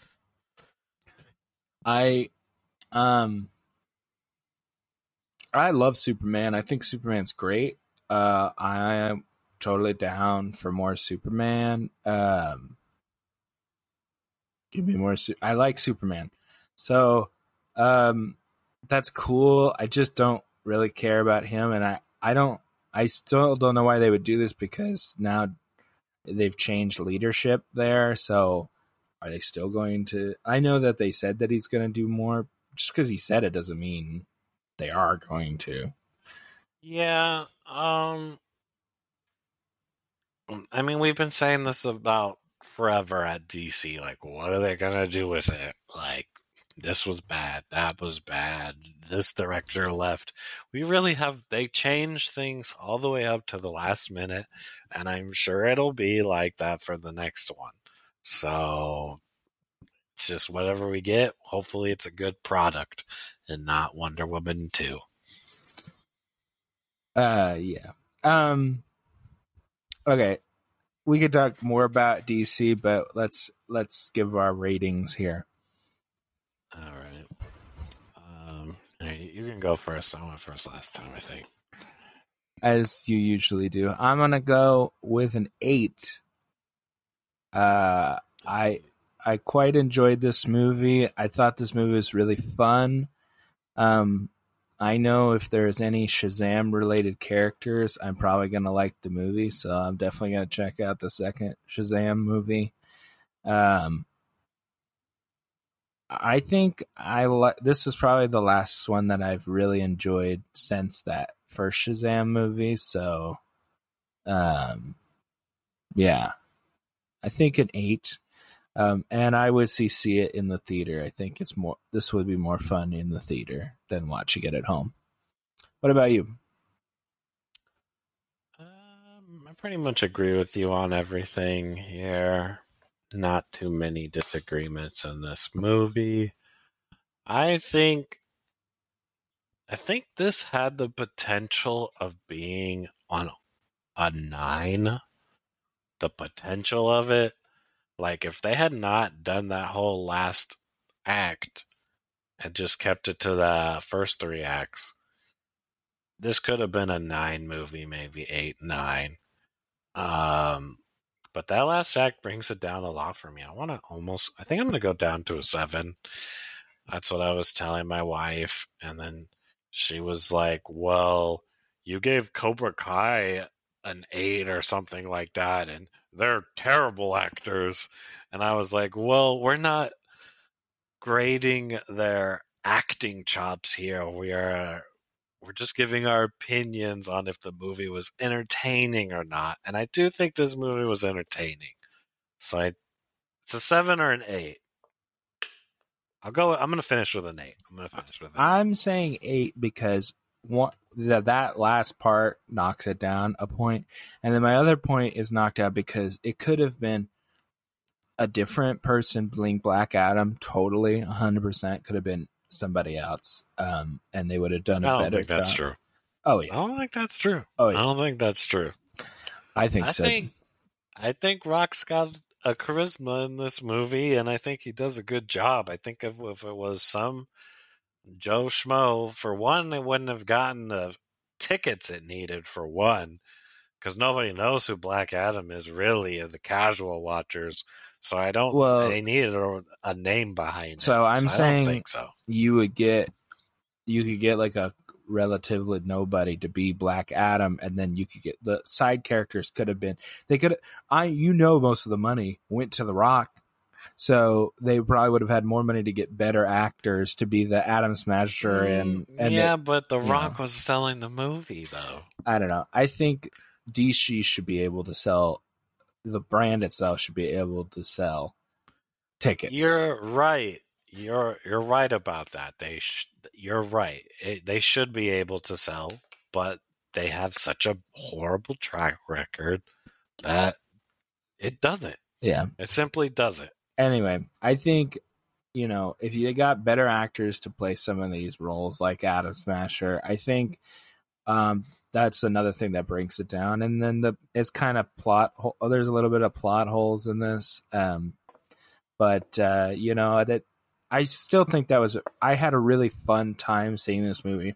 I um I love Superman. I think Superman's great. Uh I am totally down for more Superman. Um give me more Su- I like Superman. So um that's cool. I just don't really care about him and I I don't I still don't know why they would do this because now they've changed leadership there, so are they still going to i know that they said that he's going to do more just because he said it doesn't mean they are going to Yeah, um I mean we've been saying this about forever at DC like what are they to do with it? Like this was bad, that was bad, this director left. We really have they changed things all the way up to the last minute and I'm sure it'll be like that for the next one. So it's just whatever we get, hopefully it's a good product and not Wonder Woman 2. Uh yeah um okay we could talk more about dc but let's let's give our ratings here All right. Um, all right, you can go first. I went first last time, I think. as you usually do i'm gonna go with an eight uh i I quite enjoyed this movie. I thought this movie was really fun. Um, I know if there's any Shazam related characters, I'm probably gonna like the movie, so I'm definitely gonna check out the second Shazam movie. Um, I think I li- this is probably the last one that I've really enjoyed since that first Shazam movie. So, um, yeah, I think an eight. Um, and I would see see it in the theater. I think it's more. This would be more fun in the theater than watching it at home. What about you? Um, I pretty much agree with you on everything here. Not too many disagreements in this movie. I think I think this had the potential of being on a 9. The potential of it like if they had not done that whole last act and just kept it to the first 3 acts this could have been a nine movie, maybe eight, nine. Um, but that last act brings it down a lot for me. I want to almost, I think I'm going to go down to a seven. That's what I was telling my wife. And then she was like, well, you gave Cobra Kai an eight or something like that, and they're terrible actors. And I was like, well, we're not grading their acting chops here. We are we're just giving our opinions on if the movie was entertaining or not. And I do think this movie was entertaining. So I, it's a seven or an eight. I'll go. I'm gonna finish with an eight. I'm gonna finish with an eight. I'm saying eight because one that that last part knocks it down a point, and then my other point is knocked out because it could have been a different person playing Black Adam. Totally, 100 percent could have been somebody else, um, and they would have done I a don't better think that's job. true. Oh I don't think that's true. oh I don't think that's true. I think I so. think I think Rock's got a charisma in this movie, and I think he does a good job. I think if, if it was some Joe Schmo, for one, it wouldn't have gotten the tickets it needed. For one, because nobody knows who Black Adam is really, of the casual watchers. So I don't. Well- they needed a, a name behind it. So I'm I saying- so. you would get you could get like a relatively nobody to be Black Adam, and then you could get the side characters could have been they could I you know most of the money went to the Rock, so they probably would have had more money to get better actors to be the Atom Smasher and Mm, and yeah, the- but The Rock know. was selling the movie though. I don't know. I think DC should be able to sell the brand itself should be able to sell tickets. You're right. You're you're right about that. They sh- you're right. It, they should be able to sell, but they have such a horrible track record that it doesn't. yeah. It simply doesn't. Anyway, I think you know if you got better actors to play some of these roles, like Atom Smasher, I think um, that's another thing that breaks it down. And then the it's kind of plot. hole- There's a little bit of plot holes in this, um, but uh, you know that I still think that was. I had a really fun time seeing this movie.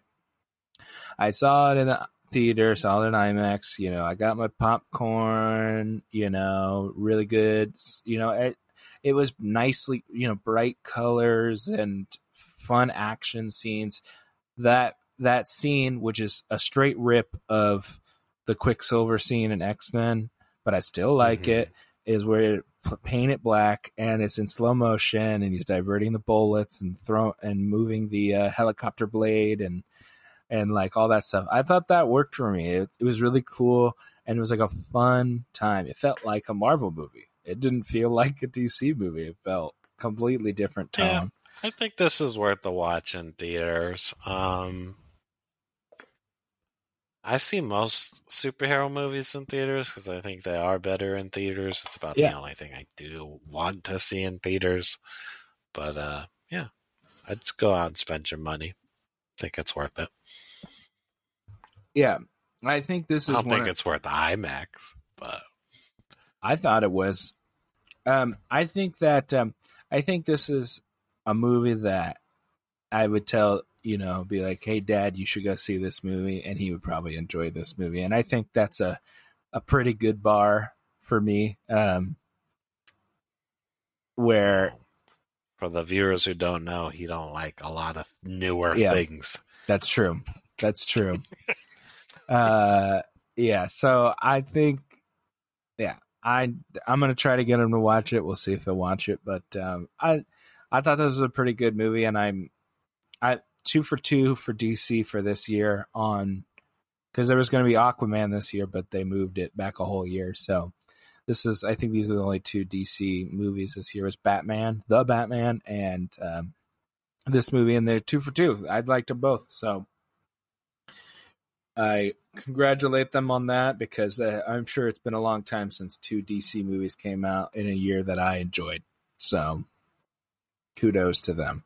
I saw it in the theater, saw it in IMAX. You know, I got my popcorn. You know, really good. You know, it it was nicely, you know, bright colors and fun action scenes. That that scene, which is a straight rip of the Quicksilver scene in X Men, but I still like Mhm. it. Is where paint it black and it's in slow motion and he's diverting the bullets and throw and moving the uh, helicopter blade and and like all that stuff. I thought that worked for me. It, it was really cool and it was like a fun time. It felt like a Marvel movie. It didn't feel like a DC movie. It felt completely different tone. Yeah. I think this is worth the watch in theaters. Um, I see most superhero movies in theaters because I think they are better in theaters. It's about Yeah. the only thing I do want to see in theaters. But uh, yeah, I'd just go out and spend your money. I think it's worth it. Yeah. I think this I is don't think of- it's worth IMAX, but I thought it was. Um, I think that um, I think this is a movie that I would tell you know be like, "Hey, Dad, you should go see this movie," and he would probably enjoy this movie. And I think that's a a pretty good bar for me. Um, where for the viewers who don't know, he don't like a lot of newer Yeah. things. That's true. That's true. uh yeah, so I think yeah, I I'm to try to get him to watch it. We'll see if he'll watch it, but um I I thought this was a pretty good movie and I'm I 2 for 2 for DC for this year on cuz there was going to be Aquaman this year, but they moved it back a whole year. So this is I think these are the only two DC movies this year was Batman, The Batman and um this movie and they're 2 for 2. I'd like to both. So I congratulate them on that because uh, I'm sure it's been a long time since two DC movies came out in a year that I enjoyed. So, kudos to them.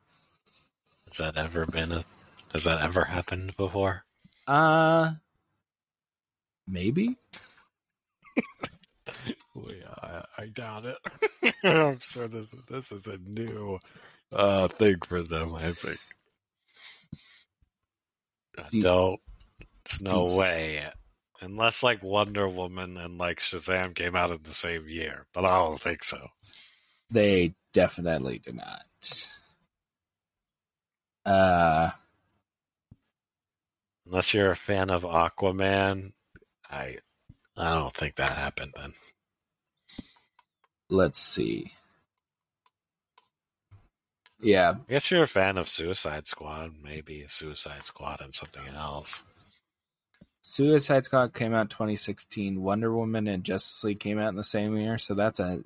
Has that ever been a? Has that ever happened before? Uh maybe. Well, yeah, I, I doubt it. I'm sure this this is a new uh, thing for them. I think. I There's no way. Unless like Wonder Woman and like Shazam came out in the same year, but I don't think so. They definitely did not. Uh Unless you're a fan of Aquaman, I I don't think that happened then. let's see. Yeah, I guess you're a fan of Suicide Squad, maybe Suicide Squad and something else. Suicide Squad came out 2016. Wonder Woman and Justice League came out in the same year, so that's a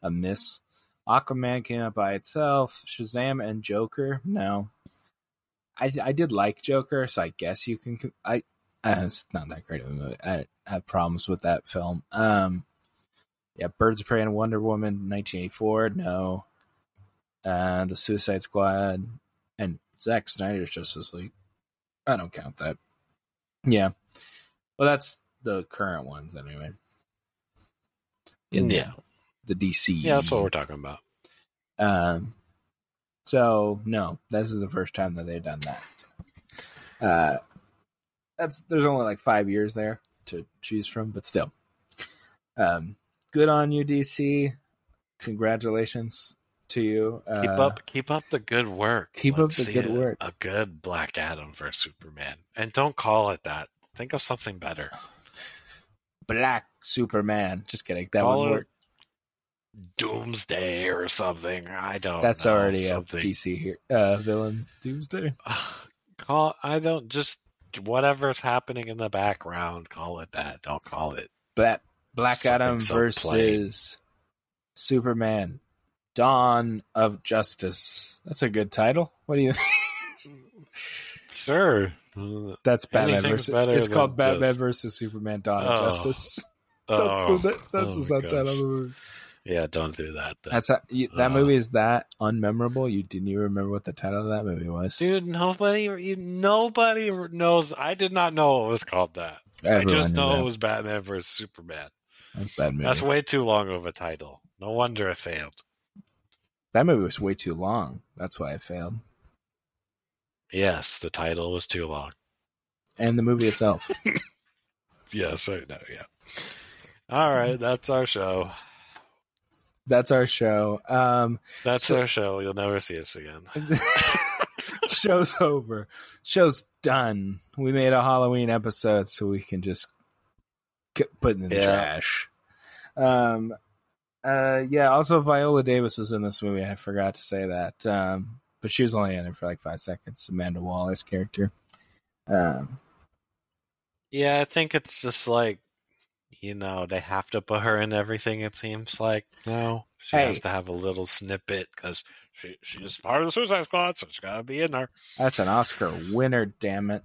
a miss. Aquaman came out by itself. Shazam and Joker, no. I I did like Joker, so I guess you can. I uh, it's not that great of a movie. I have problems with that film. Um, yeah, Birds of Prey and Wonder Woman, 1984, no. Uh, the Suicide Squad and Zack Snyder's Justice League. I don't count that. Yeah. Well, that's the current ones anyway. In the- yeah, the, DC. yeah, that's what we're talking about. Um. So no, this is the first time that they've done that. Uh, that's there's only like five years there to choose from, but still, um, good on you, DC. Congratulations to you. Uh, Keep up, keep up the good work. keep Let's up the see good a- work. A good Black Adam for Superman, and don't call it that. Think of something better. Black Superman. Just kidding. That Call would work. Doomsday or something. I don't. That's know, already something. a DC here, uh, villain. Doomsday. Call. I don't just whatever's happening in the background. Call it that. Don't call it. Black Black Adam so versus Superman. Dawn of Justice. That's a good title. What do you think? Sure. That's Batman versus. It's called Batman just- versus Superman. Dawn of Oh. Justice. That's Oh, the that's oh the subtitle of the movie. Yeah, don't do that. then. That's a, you, that Uh. movie is that unmemorable. You didn't even remember what the title of that movie was. Dude, nobody, you, nobody knows. I did not know it was called that. I just know that. it was Batman versus Superman. That's. That's way too long of a title. No wonder it failed. That movie was way too long. That's why it failed. Yes, the title was too long. And the movie itself. Yes, I know. Yeah. All right, that's our show. That's our show. Um, That's So- our show. You'll never see us again. show's over. Show's done. We made a Halloween episode, so we can just get, put it in the Yeah. trash. Um, uh, yeah. Also, Viola Davis was in this movie. I forgot to say that. Um, but she was only in it for like five seconds. Amanda Waller's character. Um, Yeah, I think it's just like, you know, they have to put her in everything. It seems like no, she Hey. has to have a little snippet because she she's part of the Suicide Squad, so she's gotta be in there. that's an Oscar winner. Damn it.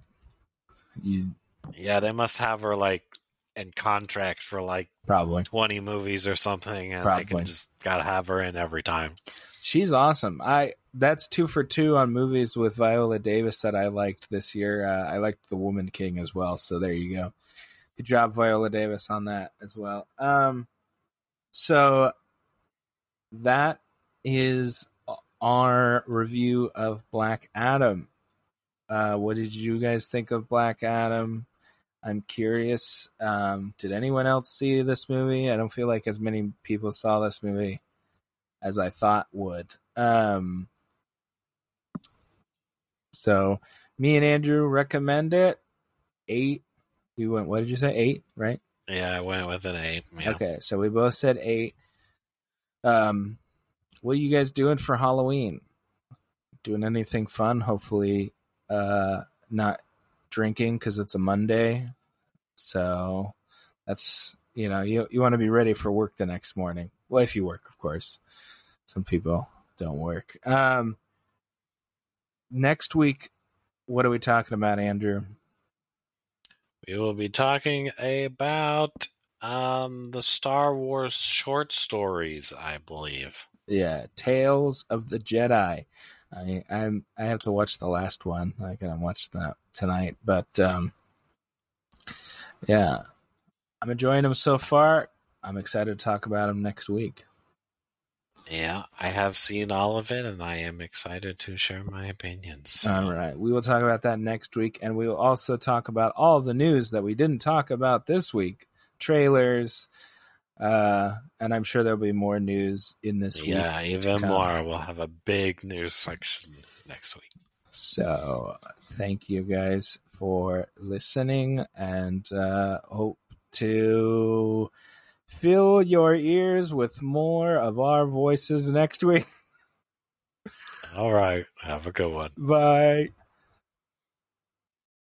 You Yeah, they must have her like in contract for like probably. twenty movies or something, and they can just gotta have her in every time. She's awesome. I that's two for two on movies with Viola Davis that I liked this year. Uh, I liked The Woman King as well. So there you go. Good job, Viola Davis, on that as well. Um, so that is our review of Black Adam. Uh, what did you guys think of Black Adam? I'm curious. Um, did anyone else see this movie? I don't feel like as many people saw this movie as I thought would. Um, so me and Andrew recommend it. Eight. We went. What did you say? Eight, right? Yeah, I went with an eight. Yeah. Okay, so we both said eight. Um, what are you guys doing for Halloween? Doing anything fun? Hopefully, uh, not drinking because it's a Monday. So that's you know you you want to be ready for work the next morning. Well, if you work, of course. Some people don't work. Um, next week, what are we talking about, Andrew? We will be talking about um the Star Wars short stories, I believe. Yeah, Tales of the Jedi. I I'm I have to watch the last one. I gotta watch that tonight. But um, yeah, I'm enjoying them so far. I'm excited to talk about them next week. Yeah, I have seen all of it, and I am excited to share my opinions. So, All right, we will talk about that next week, and we will also talk about all the news that we didn't talk about this week, trailers, uh, and I'm sure there'll be more news in this week. yeah, even more. We'll have a big news section next week. So thank you guys for listening and uh, hope to fill your ears with more of our voices next week. All right, have a good one. Bye.